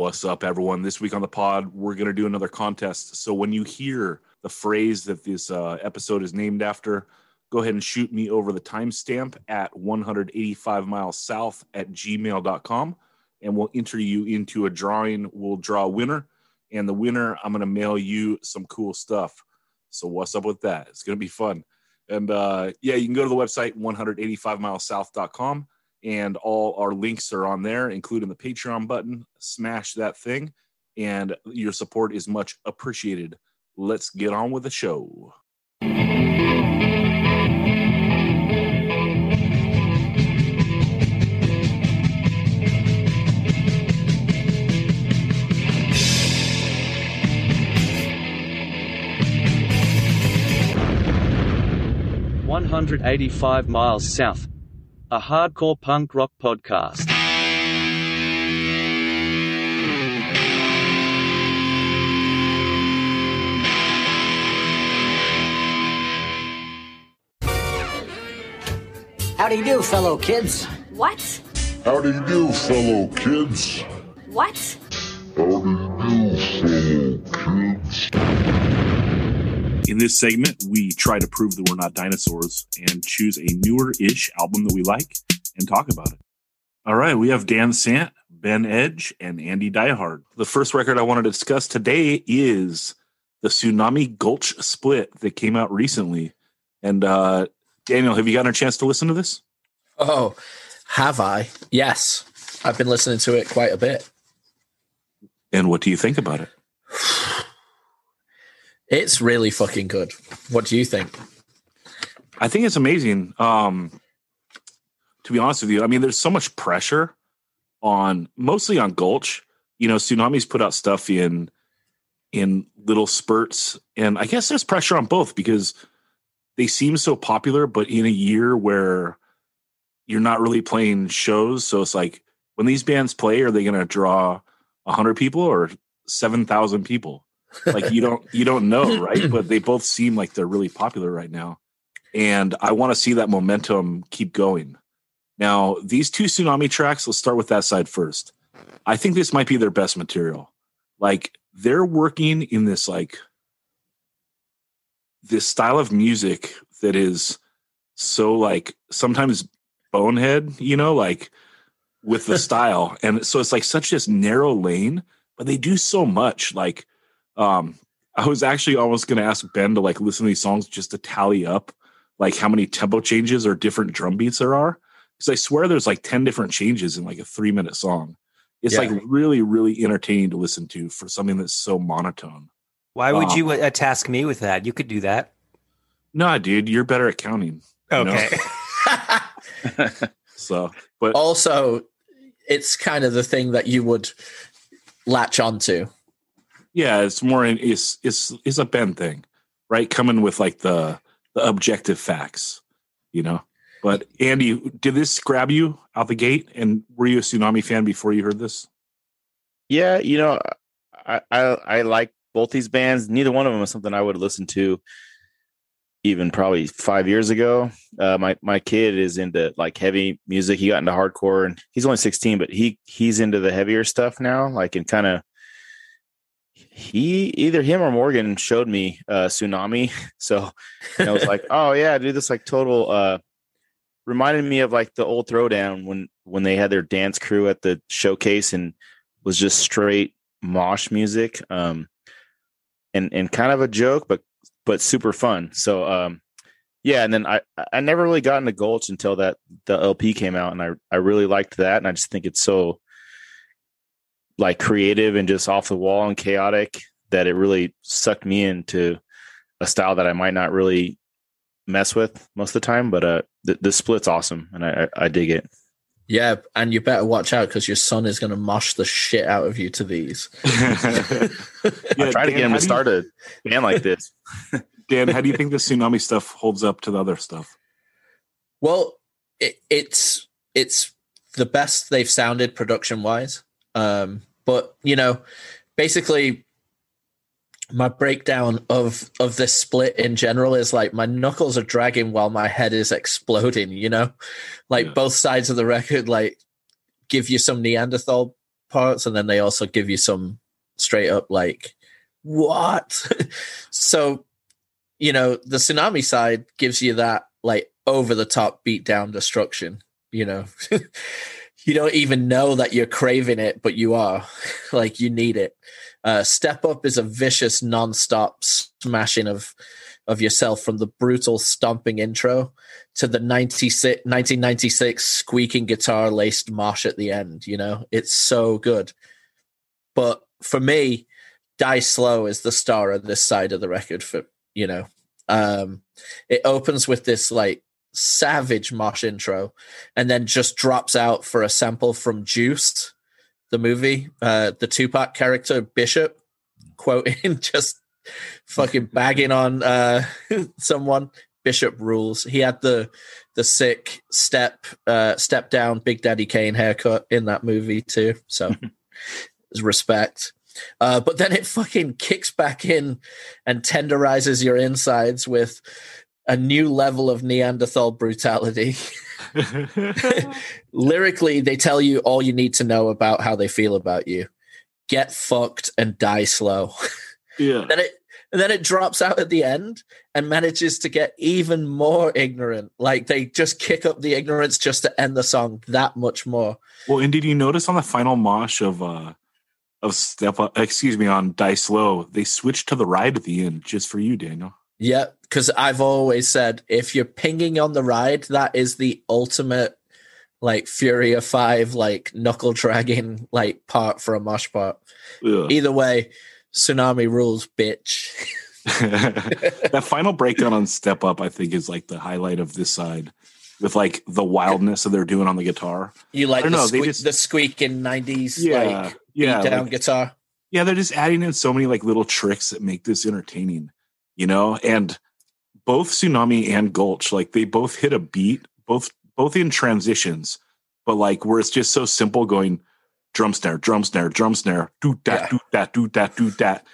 What's up, everyone? This week on the pod, we're going to do another contest. So when you hear the phrase that this uh, episode is named after, go ahead and shoot me over the timestamp at 185 miles south at gmail.com and we'll enter you into a drawing. We'll draw a winner, and the winner, I'm going to mail you some cool stuff. So, what's up with that? It's going to be fun. And uh, yeah, you can go to the website 185milessouth.com and all our links are on there, including the Patreon button. Smash that thing, and your support is much appreciated. Let's get on with the show. One hundred eighty-five miles south, a hardcore punk rock podcast. How do you do, fellow kids? What? How do you do, fellow kids? What? How do you In this segment, we try to prove that we're not dinosaurs and choose a newer ish album that we like and talk about it. All right, we have Dan Sant, Ben Edge, and Andy Diehard. The first record I want to discuss today is the Sunami Gulch split that came out recently. And uh, Daniel, have you gotten a chance to listen to this? Oh, have I? Yes. I've been listening to it quite a bit. And what do you think about it? It's really fucking good. What do you think? I think it's amazing. Um, to be honest with you, I mean, there's so much pressure on mostly on Gulch. You know, Sunami's put out stuff in in little spurts, and I guess there's pressure on both because they seem so popular, but in a year where you're not really playing shows, so it's like when these bands play, are they going to draw hundred people or seven thousand people? Like you don't you don't know right? But they both seem like they're really popular right now. And i want to see that momentum keep going. Now these two sunami tracks let's start with that side first. I think this might be their best material. Like they're working in this like this style of music that is so like sometimes bonehead you know like with the style. And so it's like such this narrow lane but they do so much. Like um, I was actually almost going to ask Ben to like listen to these songs just to tally up like how many tempo changes or different drum beats there are. Because I swear there's like 10 different changes in like a three minute song. It's Yeah. like really, really entertaining to listen to for something that's so monotone. Why would Um, you uh, task me with that? You could do that. Nah, dude, you're better at counting. you know? Okay. So, but also, it's kind of the thing that you would latch onto. Yeah, it's more in it's it's it's a Ben thing, right? Coming with like the the objective facts, you know. But Andy, did this grab you out the gate? And were you a sunami fan before you heard this? Yeah, you know, I, I I like both these bands. Neither one of them is something I would listen to even probably five years ago. Uh, my my kid is into like heavy music. He got into hardcore, and he's only sixteen, but he he's into the heavier stuff now. Like and kind of he either him or Morgan showed me uh, sunami. So I was like, oh yeah, dude, this like total uh, reminded me of like the old throwdown when when they had their dance crew at the showcase and was just straight mosh music um and and kind of a joke but but super fun so um yeah and then i i never really got into gulch until that the lp came out and i i really liked that and i just think it's so like creative and just off the wall and chaotic that it really sucked me into a style that i might not really mess with most of the time but uh the, the split's awesome and i i, I dig it Yeah, and you better watch out because your son is going to mosh the shit out of you to these. yeah, i try to get him to do you- start a band like this Dan, how do you think the sunami stuff holds up to the other stuff? Well, it, it's it's the best they've sounded production wise. Um, but you know, basically, my breakdown of of this split in general is like my knuckles are dragging while my head is exploding. You know, like Yeah. both sides of the record, like give you some Neanderthal parts, and then they also give you some straight up like what. so, you know, the sunami side gives you that like over the top beat down destruction. You know, you don't even know that you're craving it, but you are. like you need it. Uh, Step Up is a vicious, non-stop smashing of of yourself from the brutal stomping intro to the 96, 1996 squeaking guitar laced marsh at the end. You know, it's so good. But for me, Die Slow is the star of this side of the record. For you know, um, it opens with this like savage mosh intro, and then just drops out for a sample from Juice, the movie. Uh, the Tupac character Bishop quoting just fucking bagging on uh, someone. Bishop rules. He had the the sick step uh, step down Big Daddy Kane haircut in that movie too. So respect. Uh, but then it fucking kicks back in and tenderizes your insides with a new level of Neanderthal brutality. Lyrically, they tell you all you need to know about how they feel about you. Get fucked and die slow. Yeah. then it and then it drops out at the end and manages to get even more ignorant. Like they just kick up the ignorance just to end the song that much more. Well, and did you notice on the final mosh of uh of step up excuse me on Die Slow, they switched to the ride at the end just for you, Daniel. Yeah, because I've always said if you're pinging on the ride, that is the ultimate like Fury of Five, like knuckle dragging like part for a mosh part. Ugh. Either way, sunami rules, bitch. that final breakdown on Step Up, I think, is like the highlight of this side with like the wildness that they're doing on the guitar. You like the, know, sque- just- the squeaking '90s Yeah. like Yeah. down like- guitar. yeah, they're just adding in so many like little tricks that make this entertaining, you know? And both Sunami and Gulch, like they both hit a beat, both both in transitions, but like where it's just so simple going drum snare, drum snare, drum snare, do that, Yeah. do that, do that, do that.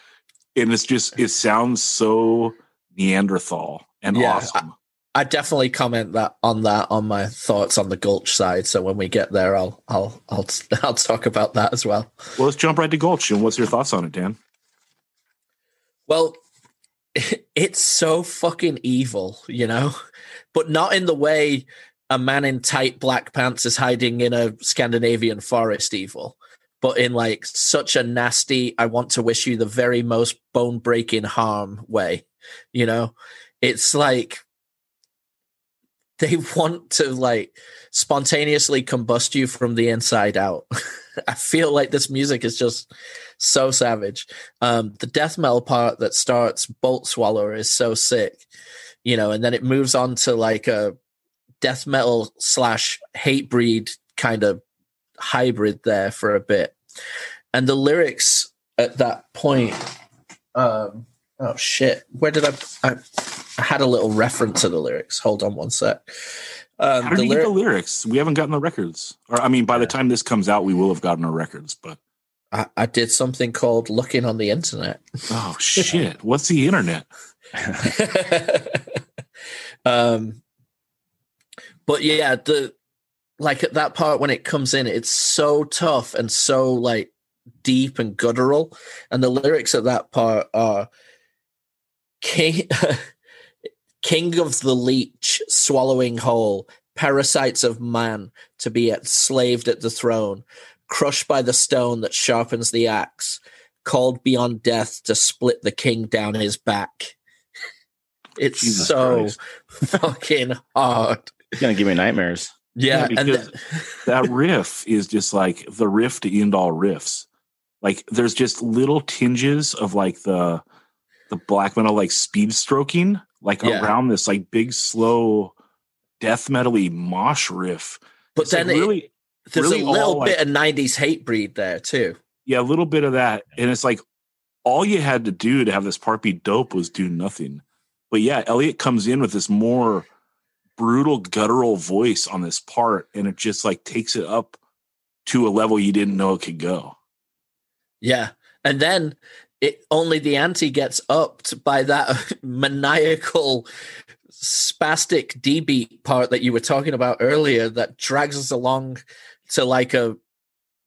And it's just it sounds so Neanderthal and Yeah, awesome. I definitely comment that on that on my thoughts on the Gulch side. So when we get there, I'll I'll I'll I'll talk about that as well. well, let's jump right to Gulch. And what's your thoughts on it, Dan? Well, it's so fucking evil, you know, but not in the way a man in tight black pants is hiding in a Scandinavian forest evil, but in like such a nasty, I want to wish you the very most bone breaking harm way, you know? It's like they want to like spontaneously combust you from the inside out. I feel like this music is just so savage. Um, the death metal part that starts Bolt Swallower is so sick, you know, and then it moves on to like a death metal slash Hatebreed kind of hybrid there for a bit. And the lyrics at that point, um, oh shit, where did I, I? I had a little reference to the lyrics. Hold on one sec. Um, How did the you get the lyrics? We haven't gotten the records. Or I mean, by the time this comes out, we will have gotten our records, but I, I did something called looking on the internet. oh shit. What's the internet? um, but yeah, the like at that part when it comes in, it's so tough and so like deep and guttural, and the lyrics at that part are king, king of the leech, swallowing whole, parasites of man to be enslaved at the throne, crushed by the stone that sharpens the axe, called beyond death to split the king down his back. It's Jesus so Christ. fucking hard. It's gonna give me nightmares. Yeah, Yeah, and th- that riff is just like the riff to end all riffs. Like there's just little tinges of like the the black metal like speed stroking like Yeah. around this like big slow death metally mosh riff. but It's, like, then it- really there's really a little bit of '90s Hatebreed there too. yeah, a little bit of that. And it's like all you had to do to have this part be dope was do nothing. But yeah, Elliot comes in with this more brutal guttural voice on this part, and it just like takes it up to a level you didn't know it could go. Yeah, and then it only the ante gets upped by that maniacal spastic D beat part that you were talking about earlier that drags us along to like a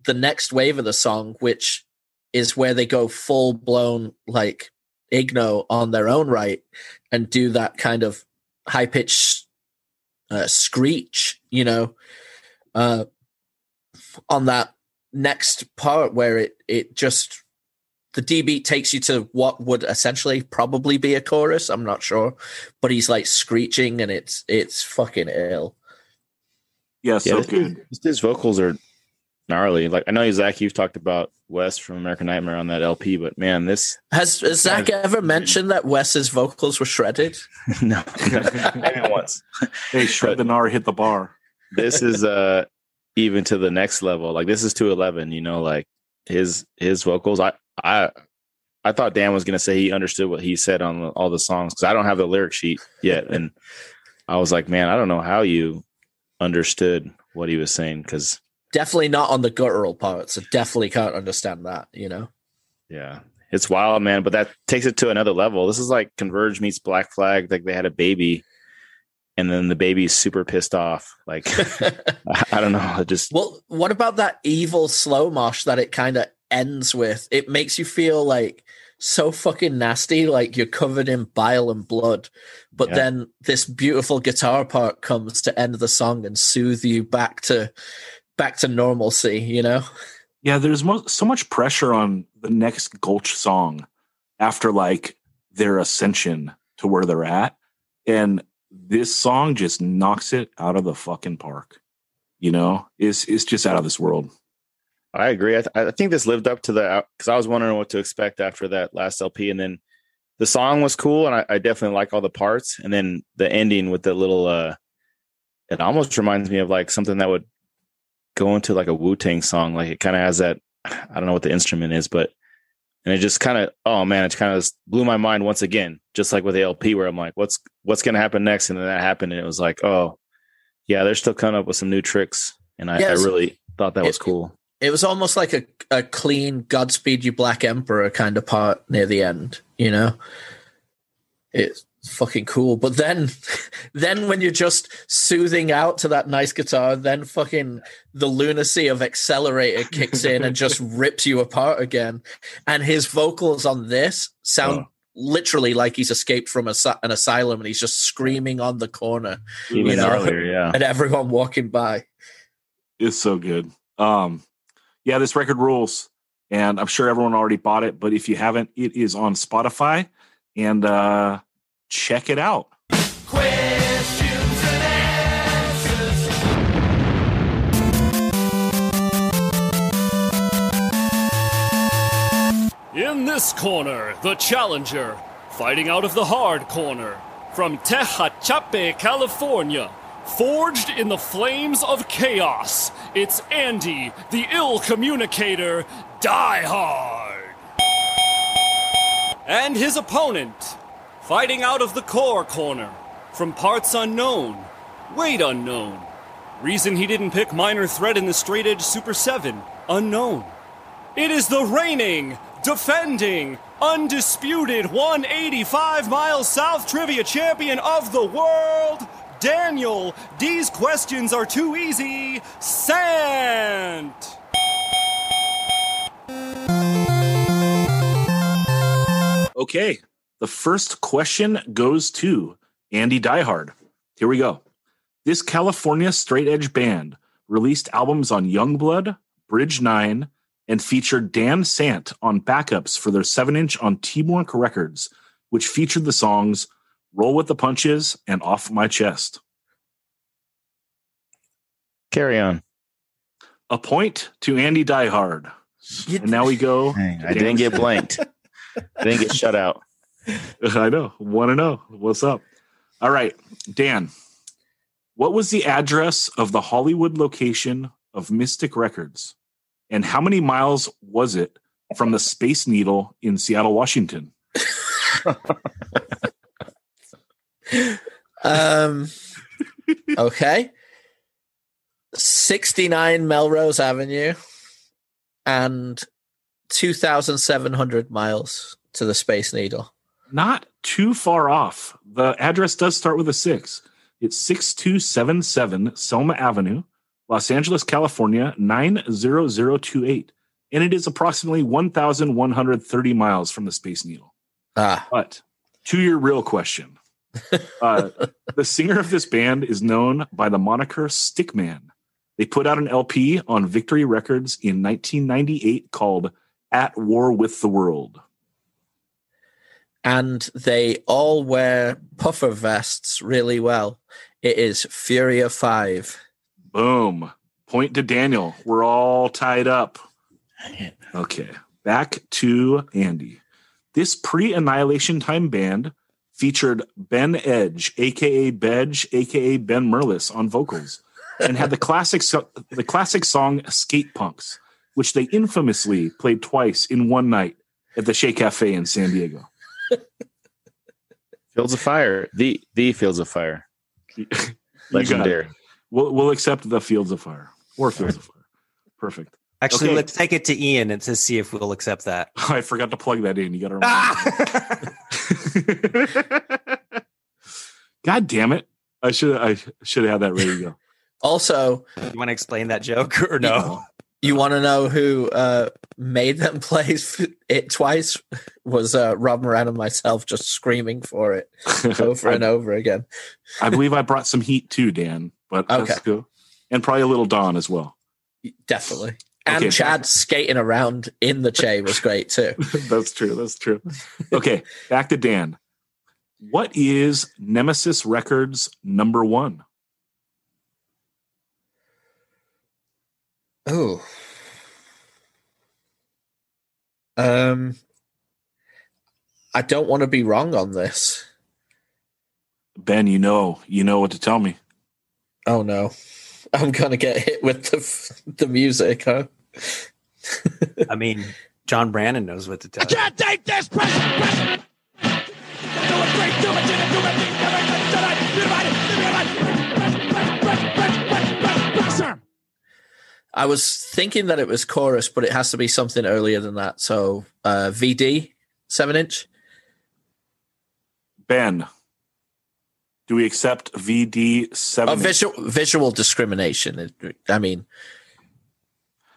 the next wave of the song, which is where they go full blown like Igno on their own right and do that kind of high pitched uh, screech, you know, uh, on that next part where it it just the D beat takes you to what would essentially probably be a chorus. I'm not sure, but he's like screeching and it's it's fucking ill. Yeah, so yeah, good. His, his vocals are gnarly. Like I know Zach, you've talked about Wes from American Nightmare on that LP, but man, this Has, has Zach ever mentioned that Wes's vocals were shredded? no, maybe once. Hey, shred the gnar, hit the bar. This is uh even to the next level. Like this is two eleven. You know, like his his vocals. I I I thought Dan was gonna say he understood what he said on all the songs because I don't have the lyric sheet yet, and I was like, man, I don't know how you understood what he was saying because Definitely not on the guttural part, so definitely can't understand that, you know? Yeah. It's wild, man, but that takes it to another level. This is like Converge meets Black Flag. Like they had a baby and then the baby's super pissed off. Like I, don't know. It just Well, what about that evil slow mosh that it kind of ends with? It makes you feel like so fucking nasty, like you're covered in bile and blood. But Yeah. then this beautiful guitar part comes to end the song and soothe you back to back to normalcy, you know? Yeah, there's mo- so much pressure on the next Gulch song after like their ascension to where they're at. And this song just knocks it out of the fucking park. You know, it's, it's just out of this world. I agree. I, th- I think this lived up to the because I was wondering what to expect after that last LP, and then the song was cool, and I, I definitely like all the parts, and then the ending with the little. uh It almost reminds me of like something that would go into like a Wu Tang song. Like it kind of has that. I don't know what the instrument is, but and it just kind of oh man, it kind of blew my mind once again. Just like with the LP, where I'm like, what's what's gonna happen next, and then that happened, and it was like, oh yeah, they're still coming up with some new tricks, and I, Yes. I really thought that was It- cool. It was almost like a, a clean Godspeed You Black Emperor kind of part near the end, you know? It's fucking cool. But then then when you're just soothing out to that nice guitar, then fucking the lunacy of Accelerator kicks in and just rips you apart again. And his vocals on this sound Oh. literally like he's escaped from a, an asylum and he's just screaming on the corner Even you know? earlier, yeah. at everyone walking by. It's so good. Um, yeah, this record rules, and I'm sure everyone already bought it. But if you haven't, it is on Spotify, and uh, check it out. In this corner, the challenger, fighting out of the hard corner, from Tehachapi, California, forged in the flames of chaos, it's Andy, the ill communicator, Die Hard. And his opponent, fighting out of the core corner, from parts unknown, weight unknown, reason he didn't pick minor threat in the straight edge Super 7, unknown. It is the reigning, defending, undisputed 185 miles south trivia champion of the world, Daniel. These questions are too easy. Sant. Okay, the first question goes to Andy Diehard. Here we go. This California straight edge band released albums on Youngblood, Bridge Nine, and featured Dan Sant on backups for their 7 inch on Teamwork Records, which featured the songs Roll with the Punches and Off My Chest. Carry on. A point to Andy Diehard. And now we go. Dang, I didn't get blanked. I didn't get shut out. I know. Want to know what's up? All right, Dan. What was the address of the Hollywood location of Mystic Records, and how many miles was it from the Space Needle in Seattle, Washington? Um, okay. 69 Melrose Avenue and 2,700 miles to the Space Needle. Not too far off. The address does start with a six. It's 6277 Selma Avenue, Los Angeles, California 90028, and it is approximately 1,130 miles from the Space Needle. Ah, But to your real question, uh, the singer of this band is known by the moniker Stickman. They put out an LP on Victory Records in 1998 called At War with the World. and they all wear puffer vests really well. It is Fury of 5. Boom. Point to Daniel. We're all tied up. Okay. Back to Andy. This pre Annihilation Time band featured Ben Edge, aka Bedge, aka Ben Merlis, on vocals, and had the classic so- the classic song "Skate Punks," which they infamously played twice in one night at the Che Cafe in San Diego. Fields of Fire. The the Fields of Fire. You got it. Legendary. We'll, we'll accept the Fields of Fire or Fields of Fire. Perfect. Actually, Okay. let's take it to Ian and to see if we'll accept that. I forgot to plug that in. You got to remember. God damn it! I should I should have had that ready to go. Also, you want to explain that joke or no? you want to know who uh, made them play it twice? Was uh, Rob Moran and myself just screaming for it over and over again. I believe I brought some heat too, Dan. But Okay. let's. And probably a little Dawn as well. Definitely. And Okay, Chad skating around in the Che was great too. that's true. That's true. Okay, back to Dan. What is Nemesis Records number one? Oh. Um I don't want to be wrong on this. Ben, you know, you know what to tell me. Oh no. I'm going to get hit with the the music, huh? I mean, John Brandon knows what to tell you. take this pressure, pressure. I was thinking that it was chorus, but it has to be something earlier than that. So, uh VD 7 inch. Ben, do we accept VD seven? Oh, visual visual discrimination. I mean,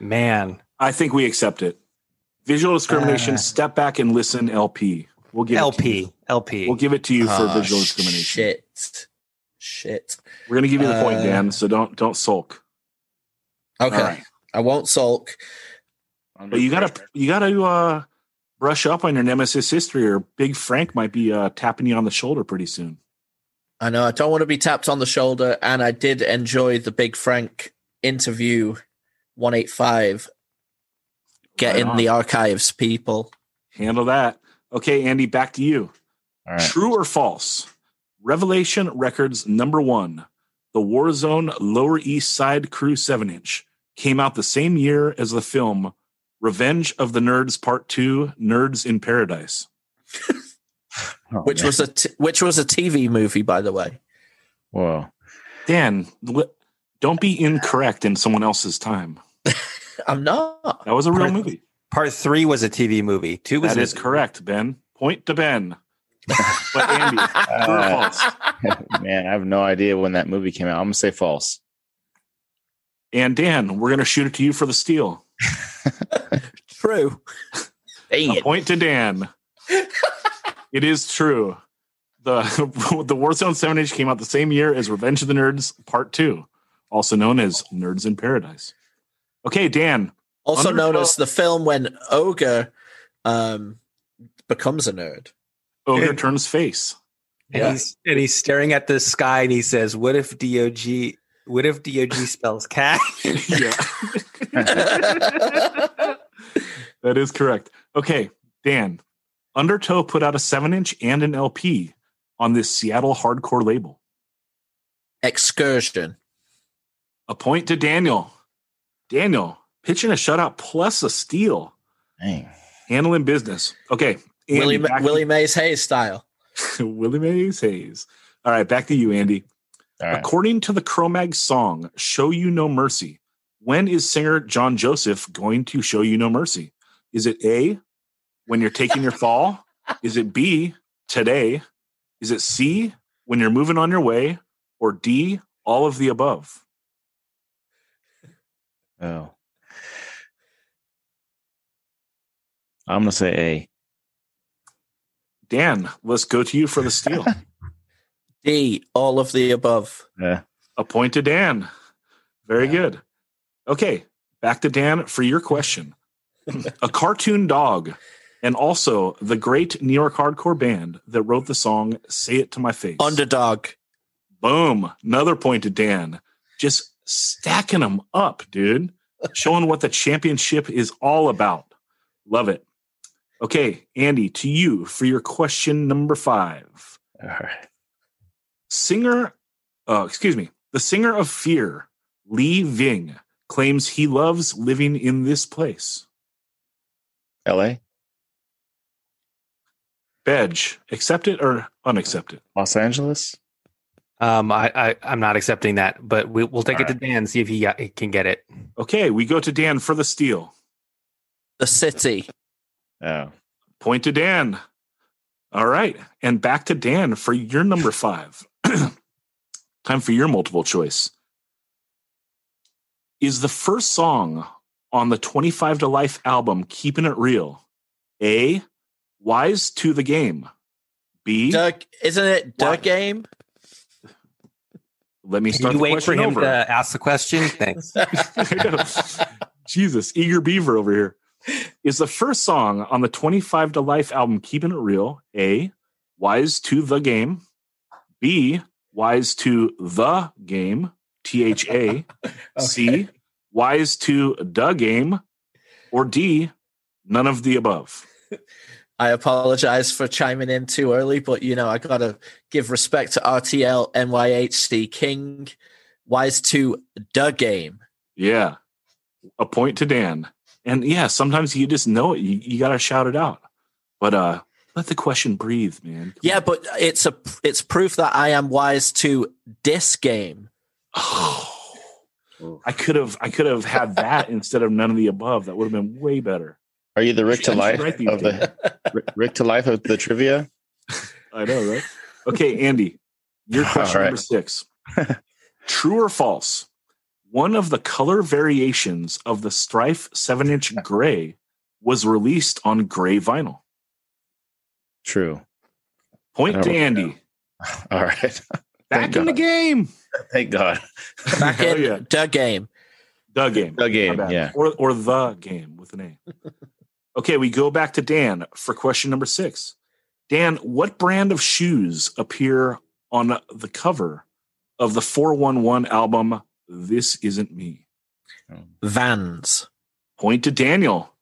Man, I think we accept it. Visual discrimination. Uh, step back and listen. LP. We'll give It to you. LP, LP. We'll give it to you for ah, visual discrimination. Shit. Shit. We're gonna give you the point, Uh, Dan. So don't don't sulk. Okay. All right. I won't sulk. But you gotta you gotta uh, brush up on your Nemesis history, or Big Frank might be uh, tapping you on the shoulder pretty soon. I know I don't want to be tapped on the shoulder, and I did enjoy the Big Frank interview 185. Get Right in on. the archives, people. Handle that. Okay, Andy, back to you. All right. True or false? Revelation Records number one, the Warzone Lower East Side Crew 7 inch, came out the same year as the film Revenge of the Nerds Part 2 Nerds in Paradise. Oh, Which man. was a t- which was a TV movie, by the way. whoa. Dan, don't be incorrect in someone else's time. I'm not. That was a real Part- movie. Part three was a TV movie. Two was That a- is correct, Ben. Point to Ben. but Andy, true or Uh, false? Man, I have no idea when that movie came out. I'm gonna say false. And Dan, we're going to shoot it to you for the steal. True. Dang A point to Dan. it is true. The the Warzone 7 inch came out the same year as Revenge of the Nerds Part 2, also known as Nerds in Paradise. Okay, Dan. Also Under known as the film when Ogre um, becomes a nerd. Ogre turns face. and Yeah. he's and he's staring at the sky and he says, "What if DOG? What if DOG spells cat?" yeah, that is correct. Okay, Dan. Undertow put out a 7 inch and an LP on this Seattle hardcore label. Excursion. A point to Daniel. Daniel pitching a shutout plus a steal. Dang. Handling business. Okay. Andy, Willie, Willie Mays Hayes style. Willie Mays Hayes. All right, back to you, Andy. All right. According to the Cro-Mag song "Show You No Mercy," when is singer John Joseph going to show you no mercy? Is it A, when you're taking your fall? Is it B, today? Is it C, when you're moving on your way? Or D, all of the above? Oh. I'm gonna say A. Dan, let's go to you for the steal. D, all of the above. Yeah. A point to Dan. Very good. Okay, back to Dan for your question. a cartoon dog, and also the great New York hardcore band that wrote the song "Say It to My Face." Underdog. Boom, another point to Dan. Just stacking them up, dude. Showing what the championship is all about. Love it. Okay, Andy, to you for your question number five. All right. Singer, uh, excuse me, the singer of Fear, Lee Ving, claims he loves living in this place. L.A. Bedge, accept it or unaccept it? Los Angeles. Um, I, I I'm not accepting that, but we, we'll take All it to Dan see if he, got, he can get it. Okay, we go to Dan for the steal. The city. Oh. Point to Dan. All right. And back to Dan for your number five. Time for your multiple choice. Is the first song on the 25 to Life album Keeping It Real A, Wise to the Game? B, Doug, isn't it the Why? game? Let me Can start you the wait for him over. to ask the question? Thanks. Jesus, eager beaver over here. Is the first song on the 25 to Life album Keeping It Real A, Wise to the Game, B, Wise to the Game, T H A, C, Wise to the Game, or D, none of the above? I apologize for chiming in too early, but you know, I gotta give respect to RTL NYHC King. Wise to the game. Yeah. A point to Dan. And yeah, sometimes you just know it. You, you got to shout it out. But uh let the question breathe, man. Come Yeah, on. but it's a it's proof that I am wise to this game. Oh, I could have I could have had that instead of none of the above. That would have been way better. Are you the Rick to life write these of the Rick- Rick to life of the trivia? I know, right? Okay, Andy, your question All right. number six. True or false? One of the color variations of the Strife 7 inch gray was released on gray vinyl. True. Point to don't Andy. All right. Back Thank in the game. Thank God. Back Hell in yeah. the game. The game. The game, yeah. Or or the game with an A. okay, we go back to Dan for question number six. Dan, what brand of shoes appear on the cover of the 411 album This Isn't Me? Vans. Point to Daniel.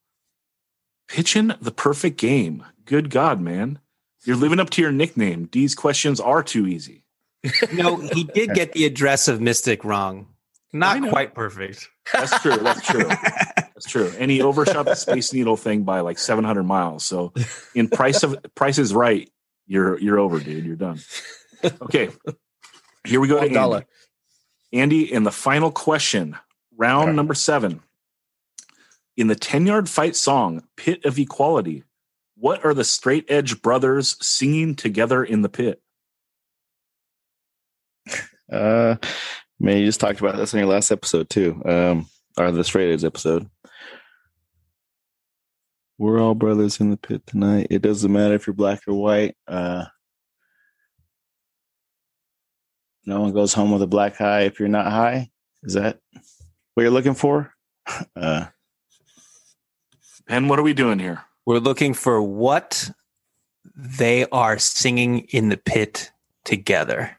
Pitching the perfect game. Good God, man. You're living up to your nickname. These questions are too easy. no, he did get the address of Mystic wrong. Not quite perfect. That's true. That's true. That's true. And he overshot the Space Needle thing by like 700 miles. So in price of Price is Right, you're you're over, dude. You're done. Okay. Here we go to One dollar. Andy. Andy, in the final question, round right. number seven. In the 10 yard fight song, Pit of Equality, what are the straight edge brothers singing together in the pit? Uh, man, you just talked about this in your last episode too, um, or the straight edge episode. We're all brothers in the pit tonight. It doesn't matter if you're black or white. Uh, no one goes home with a black eye if you're not high. Is that what you're looking for? Uh, Ben, what are we doing here? We're looking for what they are singing in the pit together.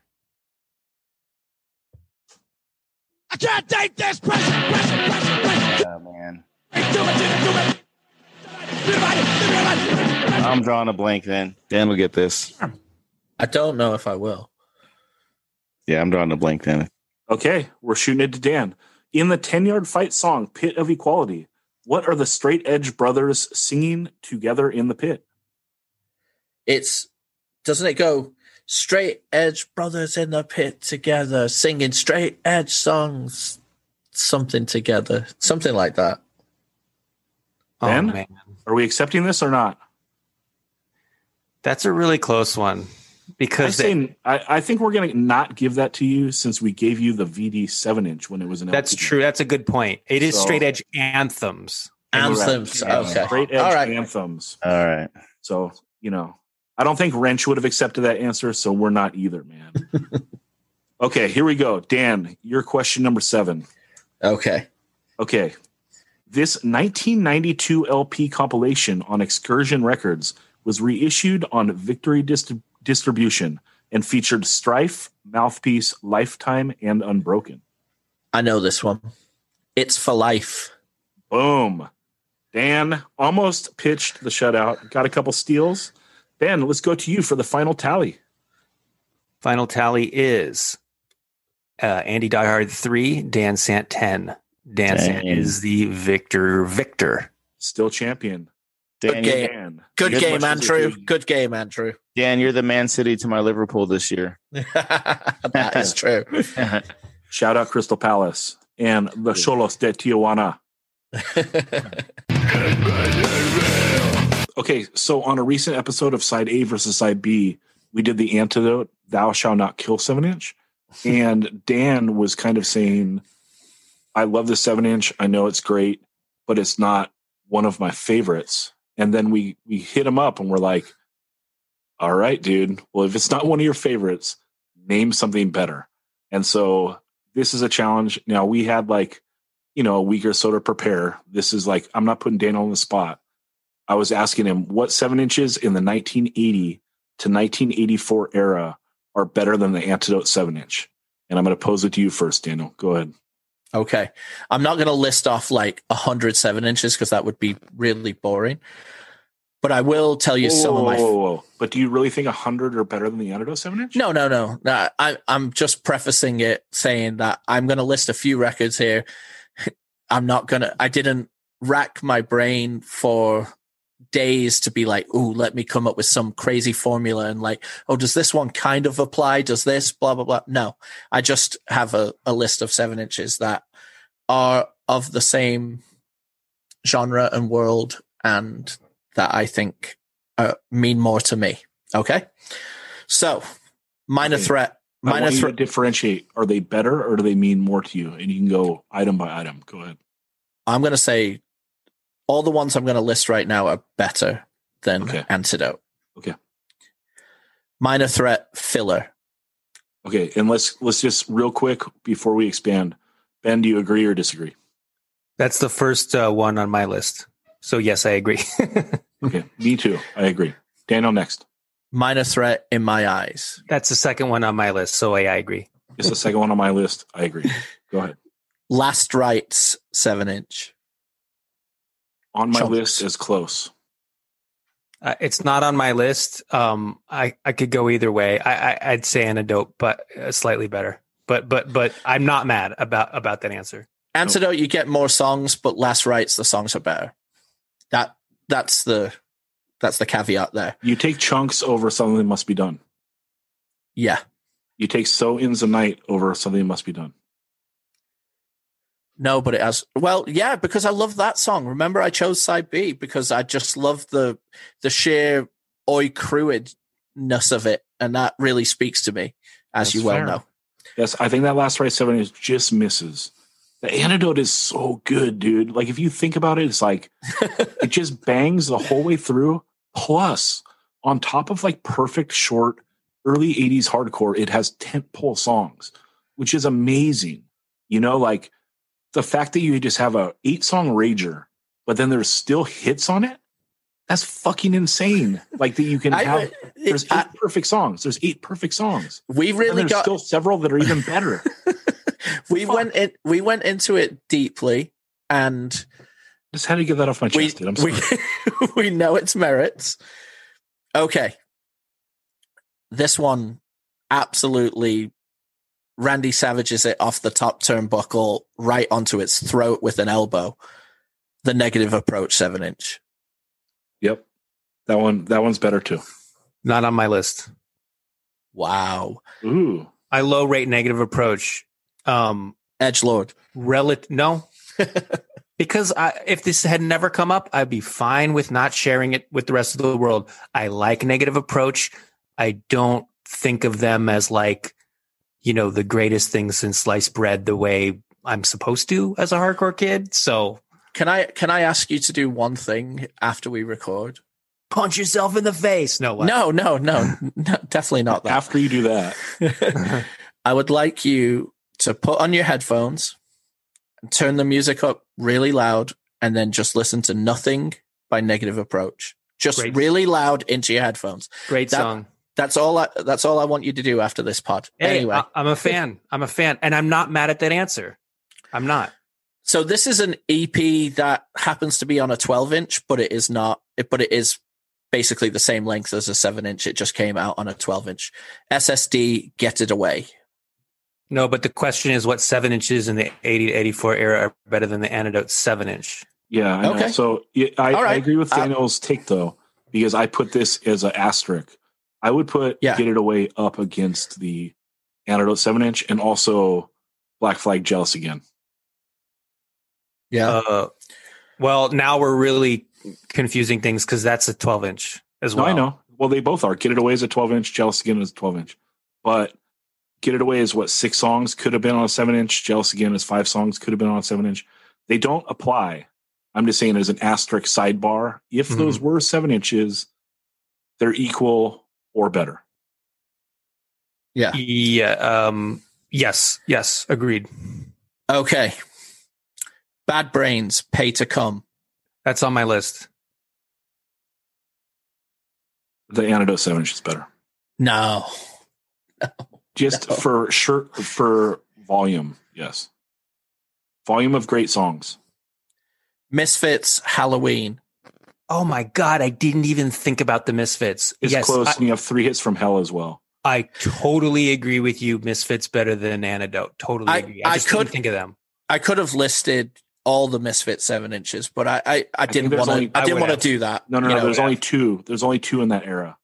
I can't take this pressure, pressure, pressure, pressure. oh, man, Do it, do it. I'm drawing a blank. Then Dan will get this. I don't know if I will. Yeah, I'm drawing a blank. Then Okay, we're shooting it to Dan. In the 10 yard fight song, Pit of Equality, what are the straight edge brothers singing together in the pit? It's doesn't it go straight edge brothers in the pit together singing straight edge songs something together something like that Oh man, Are we accepting this or not? that's a really close one. I, because they- say, I, I think we're gonna not give that to you since we gave you the VD seven inch when it was an that's LP. true. That's a good point. It is So- straight edge anthems. Anthems. Yeah, uh, Okay. Straight edge All right. anthems. All right. So, you know, I don't think Wrench would have accepted that answer, so we're not either, man. okay, here we go. Dan, your question number seven. Okay. Okay. This 1992 LP compilation on Excursion Records was reissued on Victory Dist- Distribution and featured Strife, Mouthpiece, Lifetime, and Unbroken. I know this one. It's for life. Boom. Dan almost pitched the shutout, got a couple steals. Ben, let's go to you for the final tally. Final tally is uh, Andy Diehard three, Dan Sant ten. Dan Dang. is the victor. Victor. Still champion. Good game. Dan. Good Good game, Andrew. dude. Good game, Andrew. Dan, you're the Man City to my Liverpool this year. that is true. Shout out Crystal Palace and the Xolos de Tijuana. Okay, so on a recent episode of Side A versus Side B, we did the antidote, Thou Shall Not Kill 7 inch. And Dan was kind of saying, I love the 7 inch. I know it's great, but it's not one of my favorites. And then we we hit him up and we're like, all right, dude. Well, if it's not one of your favorites, name something better. And so this is a challenge. Now we had like, you know, a week or so to prepare. This is like, I'm not putting Daniel on the spot. I was asking him what seven inches in the 1980 to 1984 era are better than the antidote seven inch. And I'm going to pose it to you first, Daniel. Go ahead. Okay. I'm not going to list off like 107 inches because that would be really boring. But I will tell you some of my. Whoa, whoa, whoa. But do you really think 100 are better than the antidote seven inch? No, no, no. no I, I'm just prefacing it saying that I'm going to list a few records here. I'm not going to, I didn't rack my brain for days to be like, oh, let me come up with some crazy formula and like, oh, does this one kind of apply? Does this blah, blah, blah? No, I just have a, a list of seven inches that are of the same genre and world and that I think uh, mean more to me. Okay. So, minor Okay. threat, minor want you to threat. differentiate. Are they better or do they mean more to you? And you can go item by item. Go ahead. I'm going to say all the ones I'm going to list right now are better than Okay. Antidote. Okay. Minor threat filler. Okay, and let's let's just real quick before we expand. Ben, do you agree or disagree? That's the first uh, one on my list. So yes, I agree. Okay, me too. I agree. Daniel next. Minor threat in my eyes. That's the second one on my list. So yeah, I agree. It's the second one on my list. I agree. Go ahead. Last rights seven inch. On my Chunks. list is close. Uh, it's not on my list. Um, I I could go either way. I, I I'd say antidote, but uh, slightly better. But but but I'm not mad about about that answer. Antidote, you get more songs, but less rights, the songs are better. That that's the that's the caveat there. You take chunks over something that must be done. Yeah. You take so ins the night over something that must be done. No, but it has well, yeah, because I love that song. Remember, I chose side B because I just love the the sheer oi cruidness of it, and that really speaks to me, as That's you well fair. know. Yes, I think that last right seven is just misses. The antidote is so good, dude. Like if you think about it, it's like it just bangs the whole way through. Plus, on top of like perfect short early 80s hardcore, it has tentpole songs, which is amazing. You know, like the fact that you just have a eight song rager, but then there's still hits on it. That's fucking insane. Like that you can I- have there's eight I- perfect songs. There's eight perfect songs. we And really there's got still several that are even better. we fuck? went in we went into it deeply, and Just had to get that off my we chest, dude. I'm sorry. we, we know its merits. Okay, this one absolutely Randy Savages it off the top turnbuckle right onto its throat with an elbow. The negative approach seven inch. Yep. That one that one's better too. Not on my list. Wow. Ooh. I low rate negative approach. Um, Edge Lord. relative no, because I, if this had never come up, I'd be fine with not sharing it with the rest of the world. I like negative approach. I don't think of them as like, you know, the greatest thing since sliced bread the way I'm supposed to as a hardcore kid. So Can I can I ask you to do one thing after we record? punch yourself in the face. No, what? No, no, no, no, definitely not that. After you do that, I would like you to put on your headphones, turn the music up really loud, and then just listen to nothing by Negative Approach. Just Great. really loud into your headphones. Great That- song. That's all. I, that's all I want you to do after this pod. Hey, anyway, I, I'm a fan. I'm a fan, and I'm not mad at that answer. I'm not. so this is an EP that happens to be on a 12 inch, but it is not. It, but it is basically the same length as a seven inch. It just came out on a 12 inch SSD. Get it away. No, but the question is, what seven inches in the 80 to 84 era are better than the Antidote seven inch? yeah, I know. Okay. So yeah, I, All I agree with Uh, Daniel's take though, because I put this as an asterisk. I would put Yeah. Get It Away up against the Antidote 7 inch and also Black Flag Jealous again. Yeah. Uh, well, now we're really confusing things because that's a 12 inch as No, well. I know. Well, they both are. Get It Away is a 12 inch, Jealous Again is a 12 inch. But Get It Away is what six songs could have been on a seven inch. Jealous Again is five songs could have been on a seven inch. They don't apply. I'm just saying as an asterisk sidebar. If Mhm. those were seven inches, they're equal or better. yeah. Yeah. Um, yes. Yes. Agreed. Okay. Bad Brains, Pay to Cum. That's on my list. The Antidote seven inch is better. No. Just No. for sure for volume, yes. Volume of great songs. Misfits, Halloween. Oh my God. I didn't even think about the Misfits. It's yes. close, I, and you have three hits from hell as well. I totally agree with you. Misfits better than Antidote. Totally I- agree. I, I just could- didn't think of them. I could have listed all the Misfits seven inches, but I I, I didn't want to. I I didn't want to do that. No, no, you no. there's only two. There's only two in that era.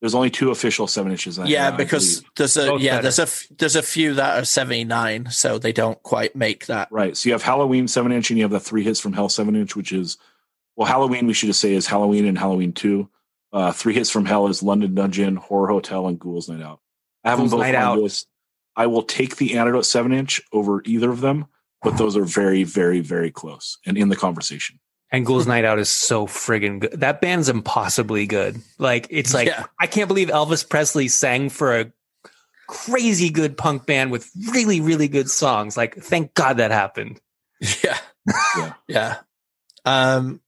There's only two official seven inches. That yeah, era, because there's a Both yeah better. there's a f- there's a few that are seventy nine, so they don't quite make that. right. So you have Halloween seven inch, and you have the three hits from Hell seven inch, which is well, Halloween. We should just say is Halloween and Halloween two. Uh, three hits from Hell is London Dungeon, Horror Hotel, and Ghouls Night Out. I have Ghouls them both Night on Out. list. I will take the Antidote seven inch over either of them, but those are very, very, very close and in the conversation. And Ghouls Night Out is so friggin' good. That band's impossibly good. Like it's like Yeah. I can't believe Elvis Presley sang for a crazy good punk band with really, really good songs. Like, thank God that happened. Yeah, Yeah. yeah. Um,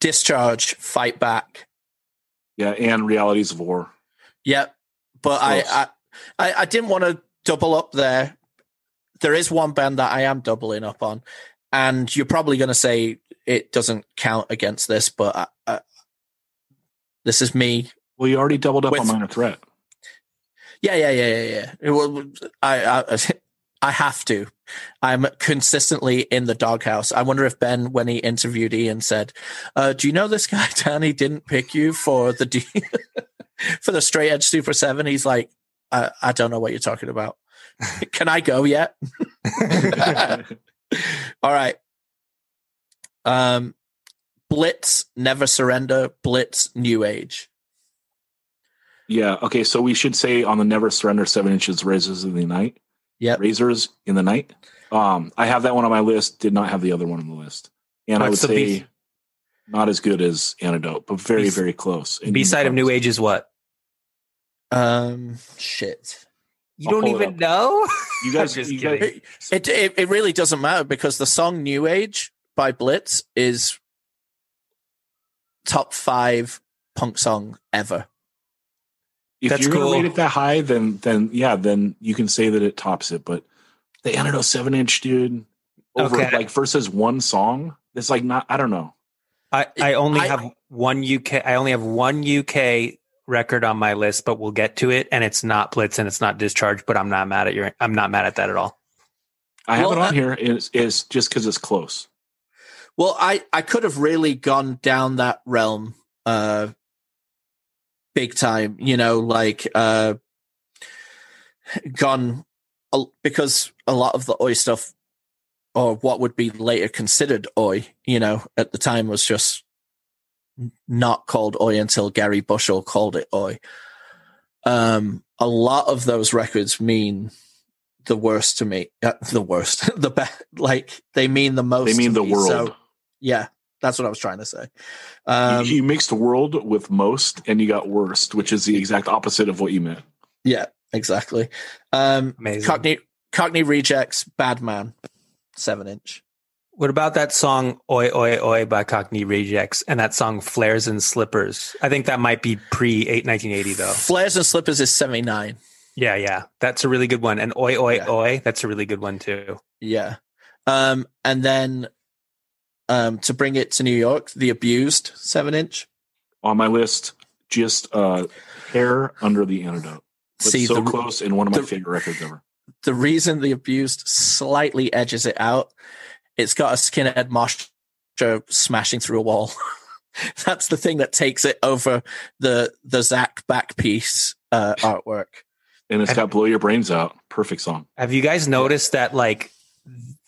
discharge, fight back. Yeah, and Realities of War. Yep. But I, I, I, didn't want to double up there. There is one band that I am doubling up on, and you're probably going to say it doesn't count against this, but I, I, this is me. Well, you already doubled up With- on Minor Threat. Yeah, yeah, yeah, yeah, yeah. It will- I, I, I have to. I'm consistently in the doghouse. I wonder if Ben, when he interviewed Ian, said, uh, "Do you know this guy Danny didn't pick you for the D- for the straight edge Super 7? He's like, I, I don't know what you're talking about. Can I go yet? All right. Um, Blitz, Never Surrender. Blitz, New Age. Yeah. Okay. So we should say on the Never Surrender seven inches razors in the night. Yep. Razors in the night. Um, I have that one on my list. Did not have the other one on the list, and I would say B- not as good as Antidote, but very B- very close. in B side of New. Age is what? Um, shit. You I'll don't even know? You guys, just you kidding. guys, It, it it really doesn't matter because the song "New Age" by Blitz is top five punk song ever. If That's you're cool. gonna rate it that high, then then yeah, then you can say that it tops it. But the Antidote seven inch, dude, over Okay. like versus one song, it's like not. I don't know. I, I only I- have one UK. I only have one UK record on my list, but we'll get to it. And it's not Blitz and it's not Discharge. But I'm not mad at your. I'm not mad at that at all. I have Well, it on uh, here. Is is just because it's close. Well, I I could have really gone down that realm, uh, big time. You know, like uh, gone because a lot of the oi stuff, or what would be later considered oi, you know, at the time was just not called oi until Gary Bushell called it oi. Um, a lot of those records mean the worst to me. Uh, the worst, the best. Like they mean the most. They mean to the me. world. So, yeah, that's what I was trying to say. You- Um, you, mixed world with most, and you got worst, which is the exact opposite of what you meant. yeah, exactly. Um, Amazing. Cockney Cockney Rejects, Bad Man, seven inch. What about that song "Oi Oi Oi" by Cockney Rejects and that song "Flares and Slippers"? I think that might be pre 1980 though. Flares and Slippers is seventy nine. Yeah, yeah, that's a really good one. And "Oi Oi Yeah. Oi," that's a really good one too. Yeah. Um, and then um, to bring it to New York, The Abused, seven inch. On my list, just uh, hair under the antidote. But See, so the, close in one of my the- favorite records ever. the reason The Abused slightly edges it out, it's got a skinhead mosher smashing through a wall. That's the thing that takes it over the the Zach back piece uh, artwork. And it's got blow your brains out. Perfect song. Have you guys noticed that like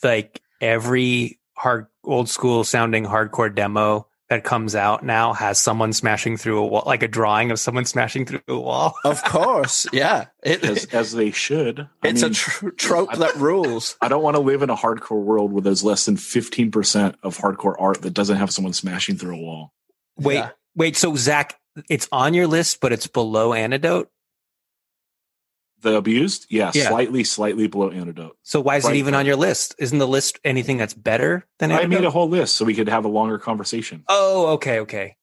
like every hard old school sounding hardcore demo that comes out now has someone smashing through a wall, like a drawing of someone smashing through a wall? Of course, yeah. It, As, as they should. I it's mean, a tr- trope that rules. I don't want to live in a hardcore world where there's less than 15% of hardcore art that doesn't have someone smashing through a wall. Wait, Yeah. wait. So Zach, it's on your list, but it's below antidote. The abused? Yeah, Yeah. slightly, slightly below antidote. So why is Right. it even on your list? Isn't the list anything that's better than I made a whole list so we could have a longer conversation. oh, okay, okay.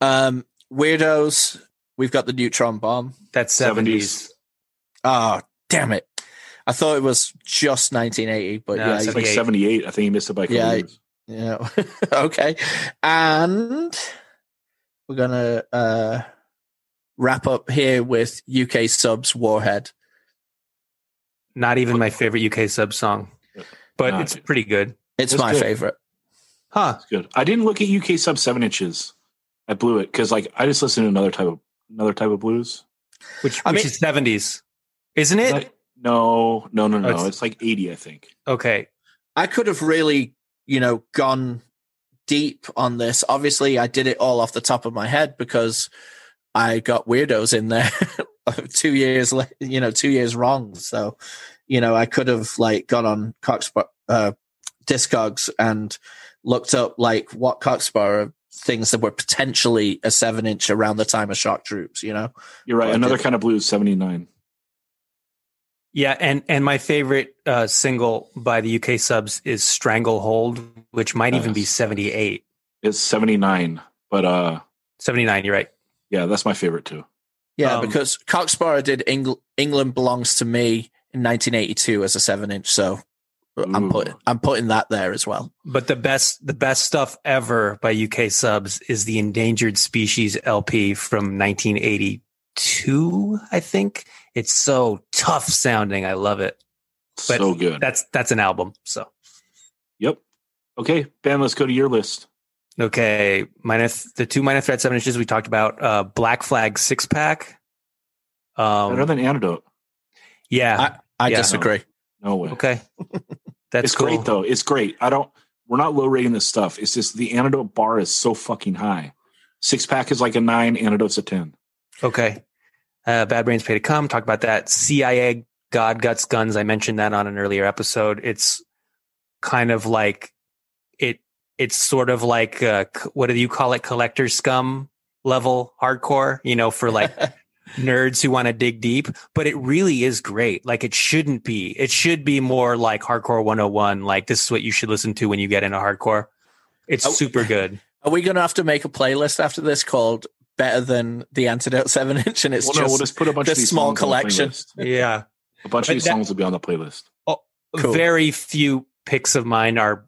Um, weirdos. We've got the neutron bomb. That's 70s. seventies. Oh, damn it! I thought it was just 1980, but No, yeah, it's It's like 78. 78. I think he missed it by a couple Yeah, years. Yeah. okay. And we're gonna uh wrap up here with UK subs Warhead. Not even my favorite UK sub song, but Nah, it's pretty good. It's That's my good. favorite. Huh? It's good. I didn't look at UK sub seven inches. I blew it because like I just listened to another type of another type of blues. Which I which mean- is seventies, isn't it? Like, no, no, no, no. Oh, it's- it's, like 80, I think. okay. I could have really, you know, gone deep on this. Obviously, I did it all off the top of my head because I got weirdos in there two years, you know, two years wrong. So, you know, I could have like gone on Cock Sparrer, uh, Discogs and looked up like what Cock Sparrer things that were potentially a seven inch around the time of Shock Troops, you know? You're right. Well, I another kind of blues, 79. Yeah, and and my favorite uh, single by the UK subs is "Stranglehold," which might even be 78. It's 79. But uh 79, You're right. Yeah, that's my favorite too. Yeah, Um, because Cock Sparrer did Engl- England belongs to me in 1982 as a seven inch. So I'm putting I'm putting that there as well. But the best the best stuff ever by UK subs is the Endangered Species LP from 1982. I think it's so tough sounding. I love it. But so good. That's that's an album. So Yep. Okay, Ben, let's go to your list. Okay, minus the two minor threat seven inches we talked about. Uh, Black Flag six pack. Better Um, than antidote. yeah. I Yeah. disagree. No way. Okay. That's it's cool. great though. It's great. I don't. We're not low rating this stuff. It's just the antidote bar is so fucking high. Six pack is like a nine. Antidote's a ten. Okay. Uh, Bad Brains Pay to Cum. Talk about that. CIA God Guts Guns. I mentioned that on an earlier episode. It's kind of like it. It's sort of like uh, what do you call it? Collector scum level hardcore. You know, for like nerds who want to dig deep. But it really is great. Like it shouldn't be. It should be more like Hardcore 101. Like this is what you should listen to when you get into hardcore. It's Oh. super good. Are we going to have to make a playlist after this called "Better Than the Antidote Seven Inch"? And it's well, just, no, we'll just put a bunch of these small songs the collection. Yeah. A bunch But of these that- songs will be on the playlist. Cool. very few picks of mine are r-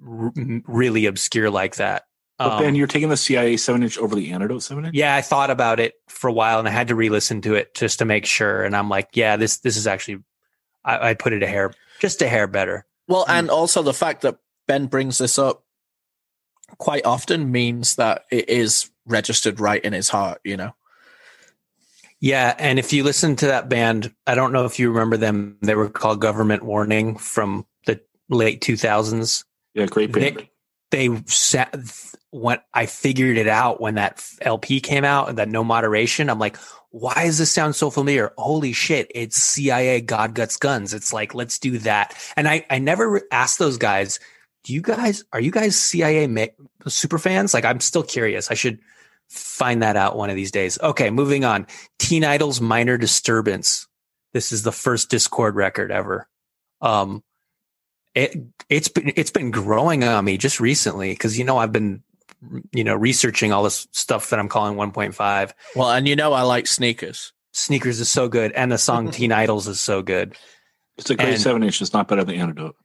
really obscure like that. But Um, Ben, you're taking the CIA seven inch over the antidote seven inch. yeah, I thought about it for a while and I had to re-listen to it just to make sure. And I'm like, yeah, this this is actually, I, I put it a hair, just a hair better. Well, and also the fact that Ben brings this up quite often means that it is registered right in his heart. You know. Yeah, and if you listen to that band, I don't know if you remember them. They were called Government Warning from the late 2000s. Yeah, great band. They, they sa- when I figured it out when that LP came out, and that no moderation. I'm like, why does this sound so familiar? Holy shit, it's CIA God Guts Guns. It's like, let's do that. And I, I never asked those guys, do you guys, are you guys CIA ma- super fans? Like, I'm still curious. I should find that out one of these days. Okay, moving on. Teen Idles Minor Disturbance. This is the first Discord record ever. Um, it it's been it's been growing on me just recently because you know I've been you know researching all this stuff that I'm calling 1.5. Well, and you know I like sneakers. Sneakers is so good, and the song Teen Idles is so good. It's a great And- seven inch. It's not better than Antidote.